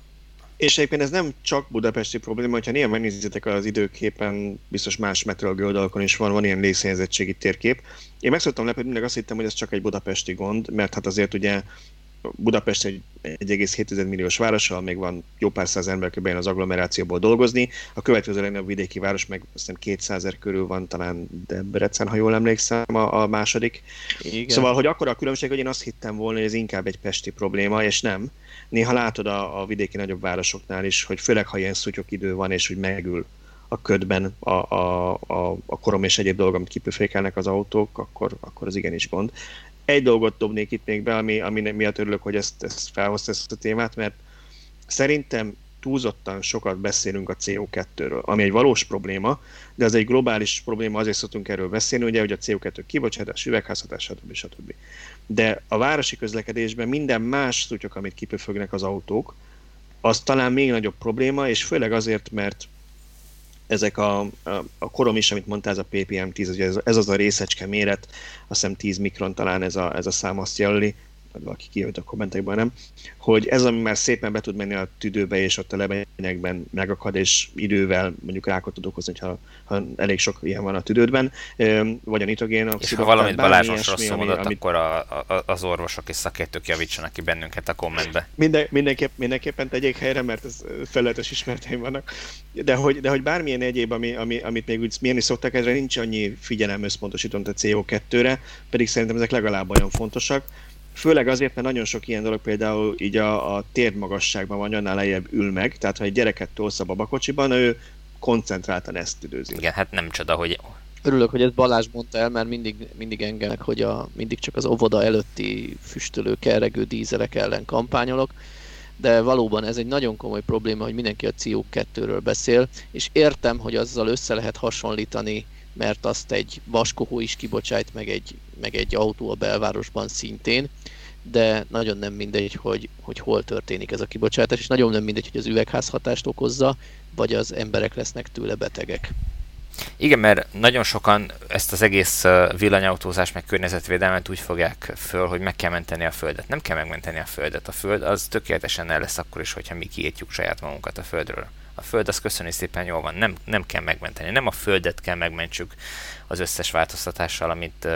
és egyébként ez nem csak budapesti probléma, hogyha néha megnézitek az időképen, biztos más meteorológiai oldalakon is van, van ilyen légszennyezettségi térkép. Én meg szoktam lepődni, mindig azt hittem, hogy ez csak egy budapesti gond, mert hát azért ugye Budapest egy 1,7 milliós város, ahol még van jó pár száz ember kb. az agglomerációból dolgozni. A következő legnagyobb vidéki város meg azt hiszem 200 ezer körül van, talán Debrecen, ha jól emlékszem, a, a második. Igen. Szóval, hogy akkor a különbség, hogy én azt hittem volna, hogy ez inkább egy pesti probléma, és nem. Néha látod a, a vidéki nagyobb városoknál is, hogy főleg, ha ilyen szutyok idő van, és hogy megül a ködben a, a, a, a korom és egyéb dolgok, amit kipőfékelnek az autók, akkor, akkor az igenis gond. Egy dolgot dobnék itt még be, ami, ami miatt örülök, hogy ezt, ezt felhozta ezt a témát, mert szerintem túlzottan sokat beszélünk a CO2-ről, ami egy valós probléma, de az egy globális probléma, azért szoktunk erről beszélni, ugye, hogy a CO2 kibocsátás, üvegházhatás, stb. stb. De a városi közlekedésben minden más szutyok, amit kipöfögnek az autók, az talán még nagyobb probléma, és főleg azért, mert ezek a, a, a korom is, amit mondtál, ez a ppm10, ez, ez az a részecske méret, azt hiszem 10 mikron talán ez a, ez a szám azt jelöli, vagy valaki kijött a kommentekben, nem, hogy ez, ami már szépen be tud menni a tüdőbe, és ott a lebegekben megakad, és idővel mondjuk rákot tud okozni, ha, ha elég sok ilyen van a tüdődben, vagy a nitrogén. És ha valamit Balázs rosszul mondott, ami, akkor a, a, az orvosok és szakértők javítsanak ki bennünket a kommentbe. Minden, mindenképp, mindenképpen tegyék helyre, mert ez felületes ismerteim vannak. De hogy, de hogy bármilyen egyéb, ami, ami, amit még úgy mérni szoktak, ezre nincs annyi figyelem összpontosított a CO2-re, pedig szerintem ezek legalább olyan fontosak. Főleg azért, mert nagyon sok ilyen dolog például így a, a térmagasságban vagy annál lejjebb ül meg, tehát ha egy gyereket tolsz a babakocsiban, ő koncentráltan ezt tüdőzi. Igen, hát nem csoda, hogy Örülök, hogy ezt Balázs mondta el, mert mindig, mindig engenek, hogy a, mindig csak az óvoda előtti füstölő, kerregő dízelek ellen kampányolok, de valóban ez egy nagyon komoly probléma, hogy mindenki a CO2-ről beszél, és értem, hogy azzal össze lehet hasonlítani, mert azt egy vaskohó is kibocsájt, meg egy, meg egy autó a belvárosban szintén, de nagyon nem mindegy, hogy, hogy hol történik ez a kibocsátás, és nagyon nem mindegy, hogy az üvegházhatást okozza, vagy az emberek lesznek tőle betegek. Igen, mert nagyon sokan ezt az egész villanyautózás meg környezetvédelmet úgy fogják föl, hogy meg kell menteni a Földet. Nem kell megmenteni a Földet. A Föld az tökéletesen el lesz akkor is, hogyha mi kiértjük saját magunkat a Földről. A Föld az köszöni szépen jól van, nem, nem kell megmenteni. Nem a Földet kell megmentsük az összes változtatással, amit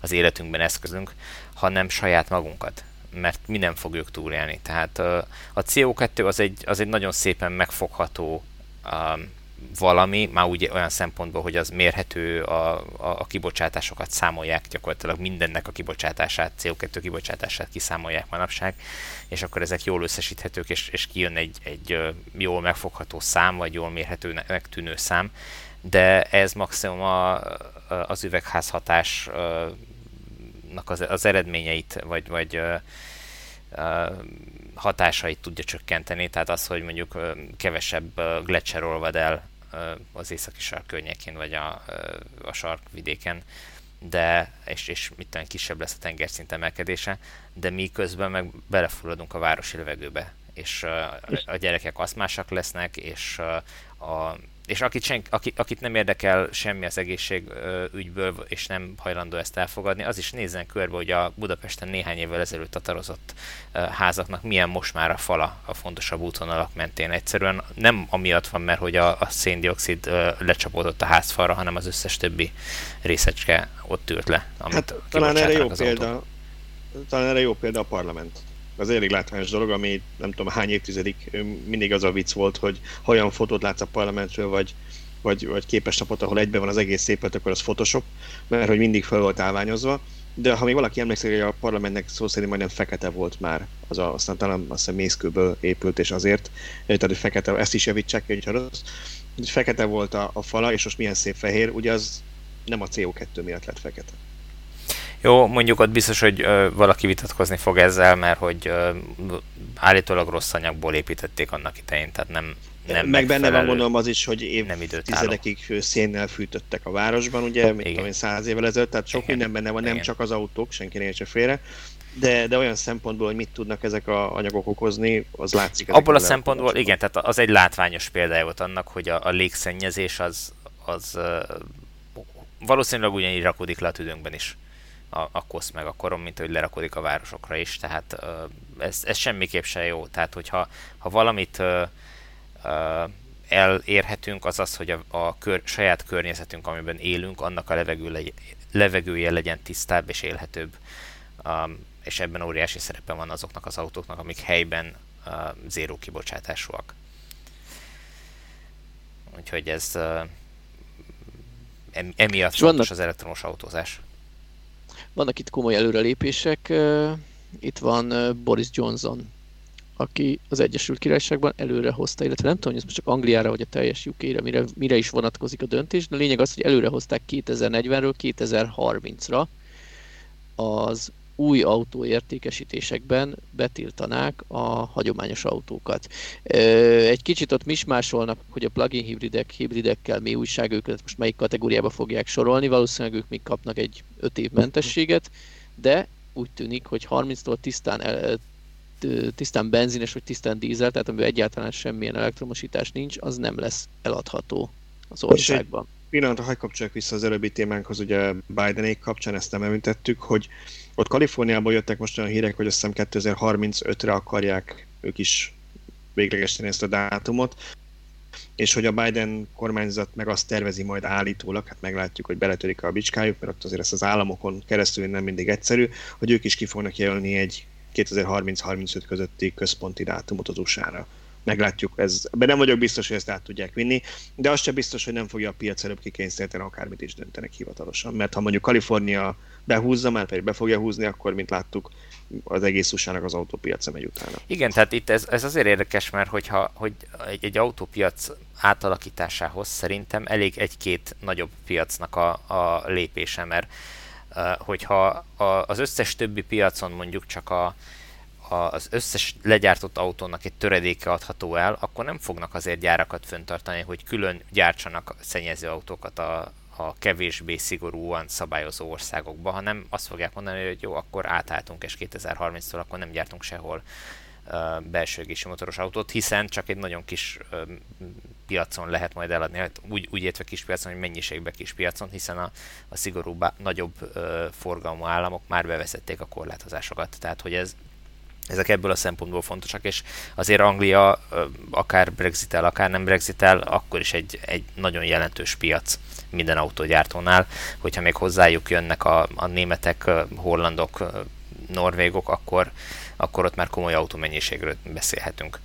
az életünkben eszközünk, hanem saját magunkat mert mi nem fogjuk túlélni. Tehát a CO2 az egy, az egy nagyon szépen megfogható valami, már úgy olyan szempontból, hogy az mérhető, a, a, a kibocsátásokat számolják, gyakorlatilag mindennek a kibocsátását, CO2 kibocsátását kiszámolják manapság, és akkor ezek jól összesíthetők, és, és kijön egy, egy jól megfogható szám, vagy jól mérhetőnek tűnő szám, de ez maximum a, az üvegházhatásnak az, az eredményeit, vagy, vagy hatásait tudja csökkenteni, tehát az, hogy mondjuk kevesebb gletszer olvad el az északi sark környékén, vagy a, a sarkvidéken, de, és, és mit tudom, kisebb lesz a tengerszint emelkedése, de mi közben meg belefulladunk a városi levegőbe, és a gyerekek aszmásak lesznek, és a és akit, sen, akit, akit nem érdekel semmi az egészségügyből, és nem hajlandó ezt elfogadni, az is nézzen körbe, hogy a Budapesten néhány évvel ezelőtt tatarozott házaknak milyen most már a fala a fontosabb útvonalak mentén. Egyszerűen nem amiatt van, mert hogy a, a széndiokszid lecsapódott a házfalra, hanem az összes többi részecske ott ült le. Amit hát, talán erre jó példa, talán erre jó példa a parlament az elég látványos dolog, ami nem tudom hány évtizedik mindig az a vicc volt, hogy ha olyan fotót látsz a parlamentről, vagy, vagy, vagy képes napot, ahol egyben van az egész szépet, akkor az Photoshop, mert hogy mindig fel volt állványozva. De ha még valaki emlékszik, hogy a parlamentnek szó szerint majdnem fekete volt már, az a, aztán talán azt hiszem mészkőből épült, és azért, tehát hogy fekete, ezt is javítsák hogy rossz. Hogy fekete volt a, a fala, és most milyen szép fehér, ugye az nem a CO2 miatt lett fekete. Jó, mondjuk ott biztos, hogy ö, valaki vitatkozni fog ezzel, mert hogy ö, állítólag rossz anyagból építették annak idején, tehát nem, nem Meg benne van gondolom az is, hogy év nem tizedekig szénnel fűtöttek a városban, ugye, mint tudom száz évvel ezelőtt, tehát sok Igen. minden benne van, nem Igen. csak az autók, senki ne félre, de, de olyan szempontból, hogy mit tudnak ezek a anyagok okozni, az látszik. Abból a szempontból, igen, tehát az egy látványos példája volt annak, hogy a, a légszennyezés az, az valószínűleg ugyanígy rakódik le a tüdőnkben is a, a kosz meg a korom, mint hogy lerakodik a városokra is, tehát ez, ez semmiképp se jó. Tehát, hogyha ha valamit elérhetünk, az az, hogy a, a kör, saját környezetünk, amiben élünk, annak a levegő legy, levegője legyen tisztább és élhetőbb. Um, és ebben óriási szerepe van azoknak az autóknak, amik helyben uh, zéró kibocsátásúak. Úgyhogy ez uh, emiatt fontos az elektromos autózás. Vannak itt komoly előrelépések. Itt van Boris Johnson, aki az Egyesült Királyságban előre hozta, illetve nem tudom, hogy ez most csak Angliára vagy a teljes UK-re, mire, mire is vonatkozik a döntés, de a lényeg az, hogy előre hozták 2040-ről 2030-ra az új autóértékesítésekben betiltanák a hagyományos autókat. Egy kicsit ott mismásolnak, hogy a plug-in hibridek, hibridekkel mi újság őket most melyik kategóriába fogják sorolni, valószínűleg ők még kapnak egy 5 év mentességet, de úgy tűnik, hogy 30-tól tisztán, tisztán benzines vagy tisztán dízel, tehát amiben egyáltalán semmilyen elektromosítás nincs, az nem lesz eladható az országban. Pillanatra hagyj kapcsoljuk vissza az előbbi témánkhoz, ugye Bidenék kapcsán ezt nem említettük, hogy ott Kaliforniából jöttek most olyan hírek, hogy azt hiszem 2035-re akarják ők is véglegesíteni ezt a dátumot, és hogy a Biden kormányzat meg azt tervezi majd állítólag, hát meglátjuk, hogy beletörik a bicskájuk, mert ott azért ezt az államokon keresztül nem mindig egyszerű, hogy ők is ki fognak jelölni egy 2030-35 közötti központi dátumot az USA-ra meglátjuk. Ez, ebben nem vagyok biztos, hogy ezt át tudják vinni, de az sem biztos, hogy nem fogja a piac előbb kikényszeríteni, akármit is döntenek hivatalosan. Mert ha mondjuk Kalifornia behúzza, már pedig be fogja húzni, akkor, mint láttuk, az egész usa az autópiaca megy utána. Igen, tehát itt ez, ez azért érdekes, mert hogyha hogy egy, egy autópiac átalakításához szerintem elég egy-két nagyobb piacnak a, a lépése, mert hogyha az összes többi piacon mondjuk csak a, az összes legyártott autónak egy töredéke adható el, akkor nem fognak azért gyárakat föntartani, hogy külön gyártsanak szennyező autókat a, a kevésbé szigorúan szabályozó országokba, hanem azt fogják mondani, hogy jó, akkor átálltunk, és 2030-tól akkor nem gyártunk sehol uh, belső égési motoros autót, hiszen csak egy nagyon kis piacon lehet majd eladni, hát úgy, úgy értve kis piacon, hogy mennyiségben kis piacon, hiszen a, a szigorú, nagyobb forgalmú államok már bevezették a korlátozásokat. Tehát, hogy ez ezek ebből a szempontból fontosak, és azért Anglia akár Brexitel, akár nem Brexitel, akkor is egy, egy nagyon jelentős piac minden autógyártónál, hogyha még hozzájuk jönnek a, a németek, hollandok, norvégok, akkor, akkor ott már komoly autómennyiségről beszélhetünk.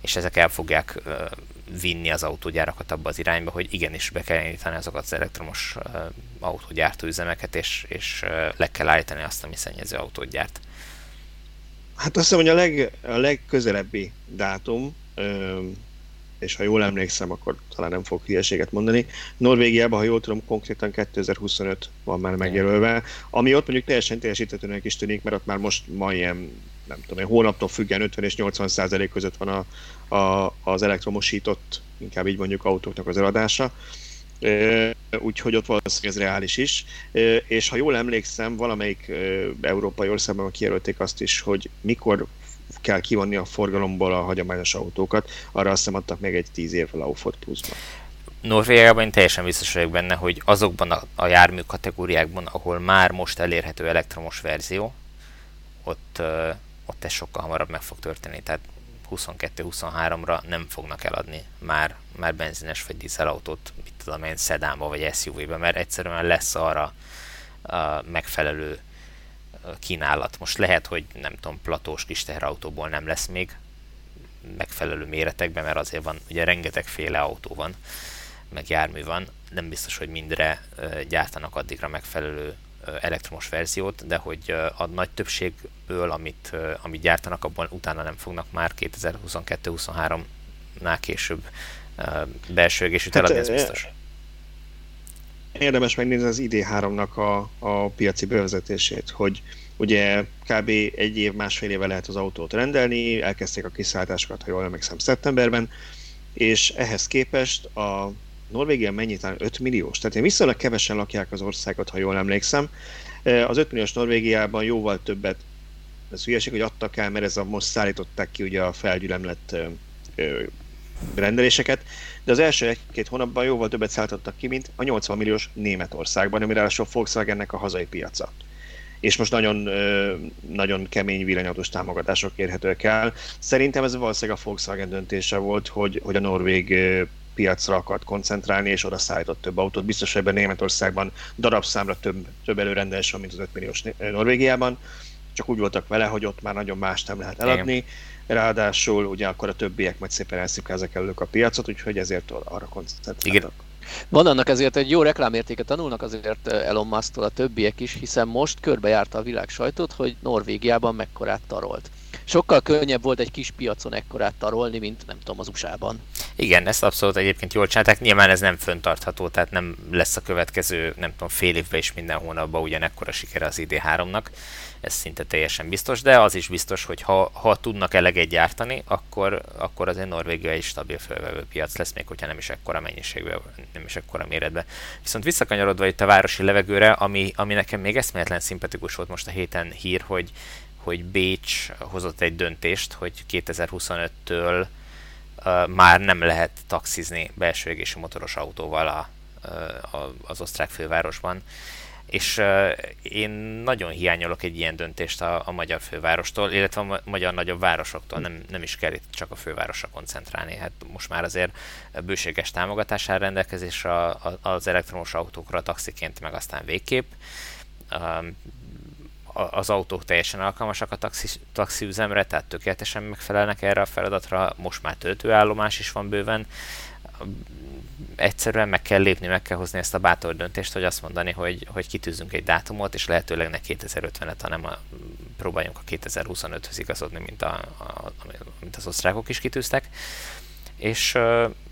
És ezek el fogják vinni az autógyárakat abba az irányba, hogy igenis be kell indítani azokat az elektromos autógyártó üzemeket, és, és le kell állítani azt, ami szennyező autót gyárt. Hát azt hiszem, hogy a, leg, a legközelebbi dátum, és ha jól emlékszem, akkor talán nem fog hülyeséget mondani. Norvégiában, ha jól tudom, konkrétan 2025 van már megjelölve, ami ott mondjuk teljesen teljesítetőnek is tűnik, mert ott már most ma ilyen, nem tudom, hónaptól függen 50 és 80 százalék között van a, a, az elektromosított, inkább így mondjuk autóknak az eladása úgyhogy ott valószínűleg ez reális is. És ha jól emlékszem, valamelyik európai országban kijelölték azt is, hogy mikor kell kivonni a forgalomból a hagyományos autókat, arra azt hiszem adtak még egy 10 évvel a Ford Plus-ban. Norvégiában én teljesen biztos vagyok benne, hogy azokban a, a jármű kategóriákban, ahol már most elérhető elektromos verzió, ott, ott ez sokkal hamarabb meg fog történni. Tehát 22-23-ra nem fognak eladni már, már benzines vagy dízelautót, mit tudom én, szedánba vagy SUV-be, mert egyszerűen lesz arra a megfelelő kínálat. Most lehet, hogy nem tudom, platós kis teherautóból nem lesz még megfelelő méretekben, mert azért van, ugye rengeteg féle autó van, meg jármű van, nem biztos, hogy mindre gyártanak addigra megfelelő elektromos verziót, de hogy a nagy többségből, amit, amit gyártanak, abban utána nem fognak már 2022-23-nál később belső égésűt eladni, ez biztos. Érdemes megnézni az ID3-nak a, a piaci bevezetését, hogy ugye kb. egy év, másfél éve lehet az autót rendelni, elkezdték a kiszállításokat, ha jól emlékszem, szeptemberben, és ehhez képest a Norvégia mennyit 5 milliós? Tehát én viszonylag kevesen lakják az országot, ha jól emlékszem. Az 5 milliós Norvégiában jóval többet, ez hülyeség, hogy adtak el, mert ez a most szállították ki ugye a felgyülemlett rendeléseket, de az első egy-két hónapban jóval többet szállítottak ki, mint a 80 milliós Németországban, amire a Volkswagennek a hazai piaca és most nagyon, nagyon kemény villanyautós támogatások érhetőek el. Szerintem ez valószínűleg a Volkswagen döntése volt, hogy, hogy a norvég piacra akart koncentrálni, és oda szállított több autót. Biztos, ebben Németországban darabszámra több, több előrendelés van, mint az 5 milliós Norvégiában. Csak úgy voltak vele, hogy ott már nagyon más nem lehet eladni. Igen. Ráadásul ugye akkor a többiek majd szépen elszipkázzák elők a piacot, úgyhogy ezért arra koncentráltak. Igen. Van annak ezért egy jó reklámértéke, tanulnak azért Elon musk a többiek is, hiszen most körbejárta a világ sajtót, hogy Norvégiában mekkorát tarolt sokkal könnyebb volt egy kis piacon ekkorát tarolni, mint nem tudom, az USA-ban. Igen, ezt abszolút egyébként jól csinálták. Nyilván ez nem föntartható, tehát nem lesz a következő, nem tudom, fél évben is minden hónapban ugyanekkora sikere az ID3-nak. Ez szinte teljesen biztos, de az is biztos, hogy ha, ha tudnak eleget gyártani, akkor, akkor azért Norvégia egy stabil felvevő piac lesz, még hogyha nem is ekkora mennyiségben, nem is ekkora méretben. Viszont visszakanyarodva itt a városi levegőre, ami, ami nekem még eszméletlen szimpatikus volt most a héten hír, hogy hogy Bécs hozott egy döntést, hogy 2025-től már nem lehet taxizni belső égési motoros autóval a, a, az osztrák fővárosban és uh, én nagyon hiányolok egy ilyen döntést a, a magyar fővárostól, illetve a magyar nagyobb városoktól, nem, nem is kell itt csak a fővárosra koncentrálni. Hát most már azért bőséges támogatás áll rendelkezésre az elektromos autókra taxiként, meg aztán végképp. Um, az autók teljesen alkalmasak a taxi, taxi üzemre, tehát tökéletesen megfelelnek erre a feladatra, most már töltőállomás is van bőven, egyszerűen meg kell lépni, meg kell hozni ezt a bátor döntést, hogy azt mondani, hogy, hogy kitűzünk egy dátumot, és lehetőleg ne 2050-et, hanem a, próbáljunk a 2025-höz igazodni, mint, a, a, mint az osztrákok is kitűztek, és,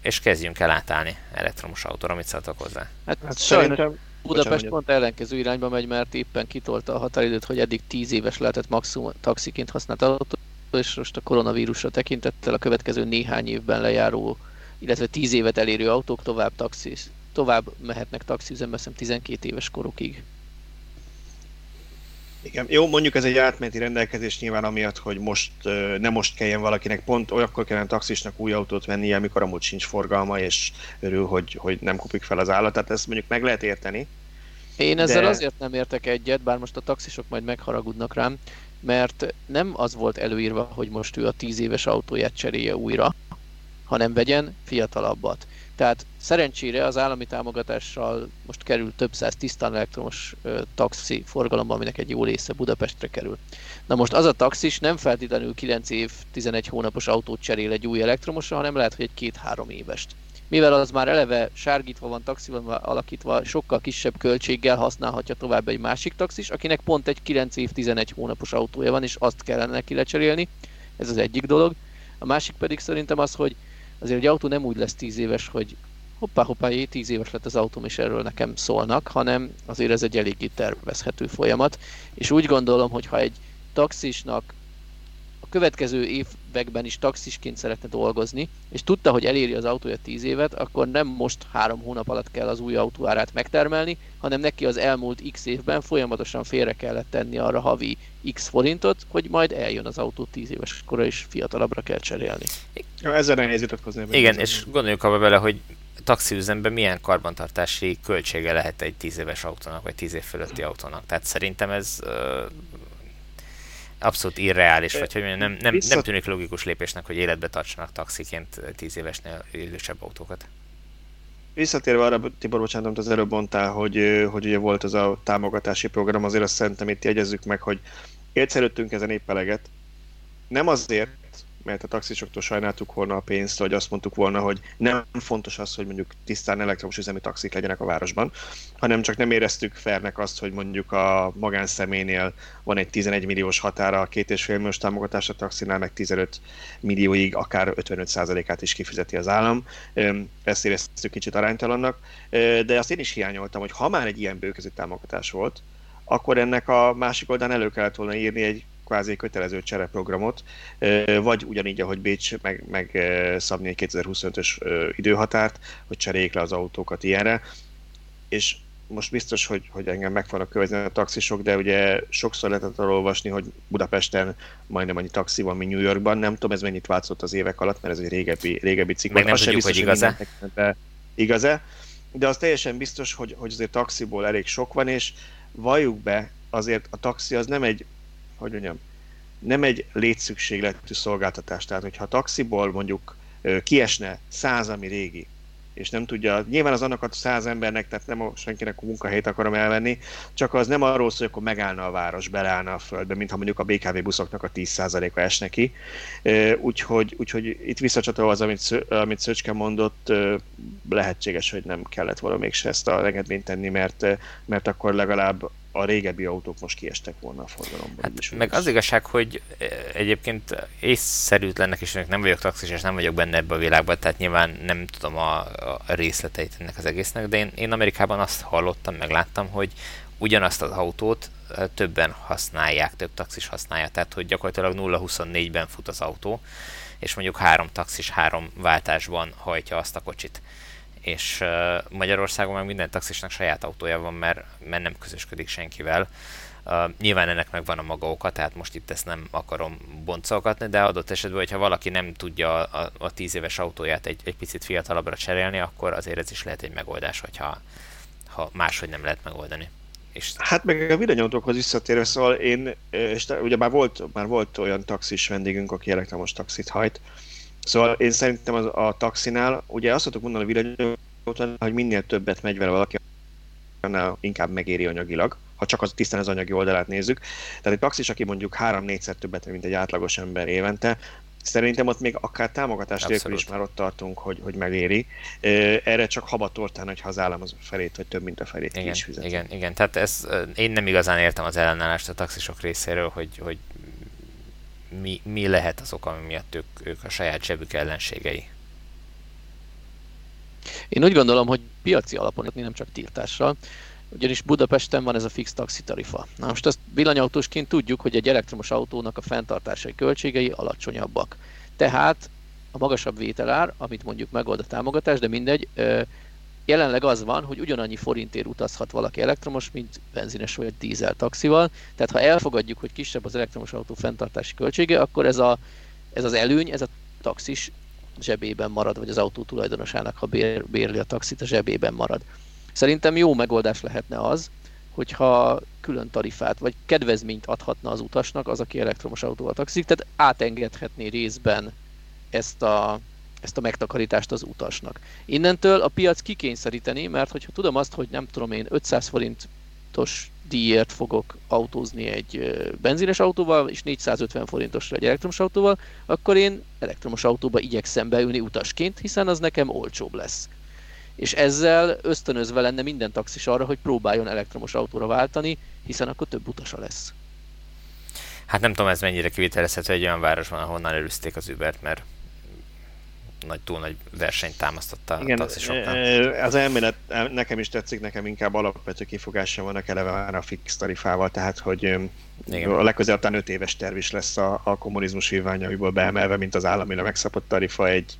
és kezdjünk el átállni elektromos autóra, mit szóltok hozzá? Hát, hát sajnos Budapest pont ellenkező irányba megy, mert éppen kitolta a határidőt, hogy eddig 10 éves lehetett maximum taxiként használt autó, és most a koronavírusra tekintettel a következő néhány évben lejáró illetve 10 évet elérő autók tovább, taxis, tovább mehetnek taxiüzembe, hiszem 12 éves korukig. Igen, jó, mondjuk ez egy átmeneti rendelkezés nyilván amiatt, hogy most nem most kelljen valakinek pont olyankor kellene taxisnak új autót vennie, amikor amúgy sincs forgalma, és örül, hogy, hogy nem kupik fel az állat. Tehát ezt mondjuk meg lehet érteni. Én ezzel de... azért nem értek egyet, bár most a taxisok majd megharagudnak rám, mert nem az volt előírva, hogy most ő a 10 éves autóját cserélje újra, hanem vegyen fiatalabbat. Tehát szerencsére az állami támogatással most kerül több száz tisztán elektromos ö, taxi forgalomban, aminek egy jó része Budapestre kerül. Na most az a taxis nem feltétlenül 9 év, 11 hónapos autót cserél egy új elektromosra, hanem lehet, hogy egy 2-3 évest. Mivel az már eleve sárgítva van, taxiban alakítva, sokkal kisebb költséggel használhatja tovább egy másik taxis, akinek pont egy 9 év, 11 hónapos autója van, és azt kellene neki lecserélni. Ez az egyik dolog. A másik pedig szerintem az, hogy azért egy autó nem úgy lesz 10 éves, hogy hoppá, hoppá, 10 éves lett az autóm, és erről nekem szólnak, hanem azért ez egy eléggé tervezhető folyamat. És úgy gondolom, hogy ha egy taxisnak következő években is taxisként szeretne dolgozni, és tudta, hogy eléri az autója 10 évet, akkor nem most három hónap alatt kell az új autó árát megtermelni, hanem neki az elmúlt x évben folyamatosan félre kellett tenni arra havi x forintot, hogy majd eljön az autó 10 éves kora, és fiatalabbra kell cserélni. Ja, ezzel nehéz jutatkozni. Igen, és gondoljuk abba bele, hogy taxiüzemben milyen karbantartási költsége lehet egy 10 éves autónak, vagy 10 év fölötti autónak. Tehát szerintem ez uh, abszolút irreális, vagy hogy nem, nem, nem tűnik logikus lépésnek, hogy életbe tartsanak taxiként 10 évesnél idősebb autókat. Visszatérve arra, Tibor, bocsánat, amit az előbb mondtál, hogy, hogy ugye volt az a támogatási program, azért azt szerintem itt jegyezzük meg, hogy élszerültünk ezen épp eleget. Nem azért, mert a taxisoktól sajnáltuk volna a pénzt, vagy azt mondtuk volna, hogy nem fontos az, hogy mondjuk tisztán elektromos üzemi taxik legyenek a városban, hanem csak nem éreztük fernek azt, hogy mondjuk a magánszemélynél van egy 11 milliós határa, a két és fél milliós támogatás a taxinál, meg 15 millióig akár 55%-át is kifizeti az állam. Ezt éreztük kicsit aránytalannak, de azt én is hiányoltam, hogy ha már egy ilyen bőkezű támogatás volt, akkor ennek a másik oldalán elő kellett volna írni egy kvázi kötelező csereprogramot, vagy ugyanígy, ahogy Bécs meg, meg szabni egy 2025-ös időhatárt, hogy cseréljék le az autókat ilyenre, és most biztos, hogy, hogy engem meg fognak követni a taxisok, de ugye sokszor lehetett olvasni, hogy Budapesten majdnem annyi taxi van, mint New Yorkban. Nem tudom, ez mennyit változott az évek alatt, mert ez egy régebbi, régebbi cikk. Meg nem tudjuk, biztos, hogy igaz-e. Igaz-e, de az teljesen biztos, hogy, hogy azért taxiból elég sok van, és valljuk be, azért a taxi az nem egy hogy mondjam, nem egy létszükségletű szolgáltatás. Tehát, hogyha a taxiból mondjuk kiesne száz, ami régi, és nem tudja, nyilván az annak a száz embernek, tehát nem a, senkinek a munkahelyét akarom elvenni, csak az nem arról szól, hogy akkor megállna a város, beleállna a földbe, mintha mondjuk a BKV buszoknak a 10%-a esne ki. Úgyhogy, úgyhogy itt visszacsatolva az, amit, amit Szöcske mondott, lehetséges, hogy nem kellett volna mégse ezt a engedményt tenni, mert, mert akkor legalább a régebbi autók most kiestek volna a forgalomban. Hát, is, meg az igazság, hogy e, egyébként észszerűtlennek is nem vagyok taxis, és nem vagyok benne ebbe a világban, tehát nyilván nem tudom a, a részleteit ennek az egésznek, de én, én Amerikában azt hallottam, meg láttam, hogy ugyanazt az autót e, többen használják, több taxis használja, tehát hogy gyakorlatilag 0-24-ben fut az autó, és mondjuk három taxis három váltásban hajtja azt a kocsit és uh, Magyarországon meg minden taxisnak saját autója van, mert, mert nem közösködik senkivel. Uh, nyilván ennek megvan a maga oka, tehát most itt ezt nem akarom boncolgatni, de adott esetben, hogyha valaki nem tudja a, a 10 éves autóját egy, egy picit fiatalabbra cserélni, akkor azért ez is lehet egy megoldás, hogyha ha máshogy nem lehet megoldani. És... Hát meg a villanyautókhoz visszatérve, szóval én, és ugye már volt, már volt olyan taxis vendégünk, aki elektromos taxit hajt, szóval én szerintem az, a taxinál, ugye azt tudok mondani a villanyautókhoz, hogy minél többet megy vele valaki, annál inkább megéri anyagilag, ha csak az tisztán az anyagi oldalát nézzük. Tehát egy taxis, aki mondjuk 3-4-szer többet, mint egy átlagos ember évente, Szerintem ott még akár támogatás nélkül is már ott tartunk, hogy, hogy megéri. Erre csak habatortán, hogyha az állam az felét, vagy több, mint a felét igen, is fizet. Igen, igen. Tehát ez, én nem igazán értem az ellenállást a taxisok részéről, hogy, hogy mi, mi lehet az oka, ami miatt ők, ők a saját zsebük ellenségei. Én úgy gondolom, hogy piaci alapon, nem csak tiltással, ugyanis Budapesten van ez a fix taxi tarifa. Na most azt villanyautósként tudjuk, hogy egy elektromos autónak a fenntartásai költségei alacsonyabbak. Tehát a magasabb vételár, amit mondjuk megold a támogatás, de mindegy, jelenleg az van, hogy ugyanannyi forintért utazhat valaki elektromos, mint benzines vagy dízel taxival. Tehát ha elfogadjuk, hogy kisebb az elektromos autó fenntartási költsége, akkor ez, a, ez az előny, ez a taxis zsebében marad, vagy az autó tulajdonosának, ha bér, bérli a taxit, a zsebében marad. Szerintem jó megoldás lehetne az, hogyha külön tarifát vagy kedvezményt adhatna az utasnak az, aki elektromos autóval taxik, tehát átengedhetné részben ezt a, ezt a megtakarítást az utasnak. Innentől a piac kikényszeríteni, mert hogyha tudom azt, hogy nem tudom én 500 forintos díjért fogok autózni egy benzines autóval, és 450 forintosra egy elektromos autóval, akkor én elektromos autóba igyekszem beülni utasként, hiszen az nekem olcsóbb lesz és ezzel ösztönözve lenne minden taxis arra, hogy próbáljon elektromos autóra váltani, hiszen akkor több utasa lesz. Hát nem tudom, ez mennyire kivitelezhető egy olyan városban, ahonnan előzték az Ubert, mert nagy, túl nagy versenyt támasztotta Igen, a taxisoknál. Az elmélet nekem is tetszik, nekem inkább alapvető kifogása vannak eleve már a fix tarifával, tehát hogy Igen. a legközelebb talán 5 éves terv is lesz a, a kommunizmus hívványaiból beemelve, mint az államira megszabott tarifa egy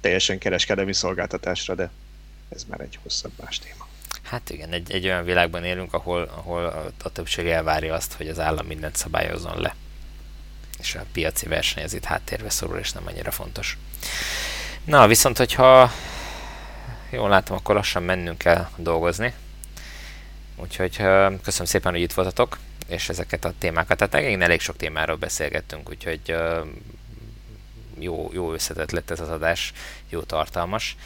teljesen kereskedelmi szolgáltatásra, de ez már egy hosszabb más téma. Hát igen, egy, egy olyan világban élünk, ahol, ahol a, a többség elvárja azt, hogy az állam mindent szabályozzon le. És a piaci verseny ez itt háttérbe szorul, és nem annyira fontos. Na, viszont hogyha jól látom, akkor lassan mennünk kell dolgozni. Úgyhogy köszönöm szépen, hogy itt voltatok, és ezeket a témákat, tehát én elég sok témáról beszélgettünk, úgyhogy jó, jó összetett lett ez az adás, jó tartalmas.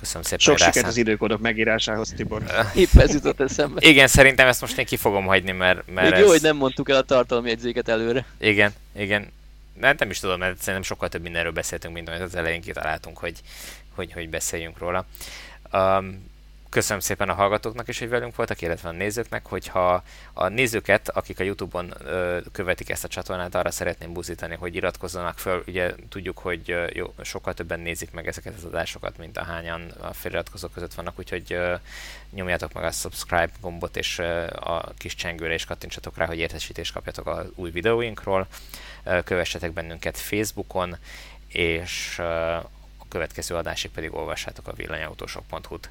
Köszönöm szépen. Sok sikert az időkódok megírásához, Tibor. Épp ez jutott eszembe. Igen, szerintem ezt most én ki fogom hagyni, mert, mert Még ez... jó, hogy nem mondtuk el a tartalomjegyzéket előre. Igen, igen. De nem is tudom, mert szerintem sokkal több mindenről beszéltünk, mint amit az elején kitaláltunk, hogy, hogy, hogy beszéljünk róla. Um, Köszönöm szépen a hallgatóknak is, hogy velünk voltak, illetve a nézőknek, hogyha a nézőket, akik a Youtube-on ö, követik ezt a csatornát, arra szeretném buzítani, hogy iratkozzanak föl. Ugye tudjuk, hogy ö, jó, sokkal többen nézik meg ezeket az adásokat, mint a hányan a feliratkozók között vannak, úgyhogy ö, nyomjátok meg a subscribe gombot, és ö, a kis csengőre is kattintsatok rá, hogy értesítést kapjatok az új videóinkról. Ö, kövessetek bennünket Facebookon, és ö, a következő adásig pedig olvassátok a villanyautósok.hu-t.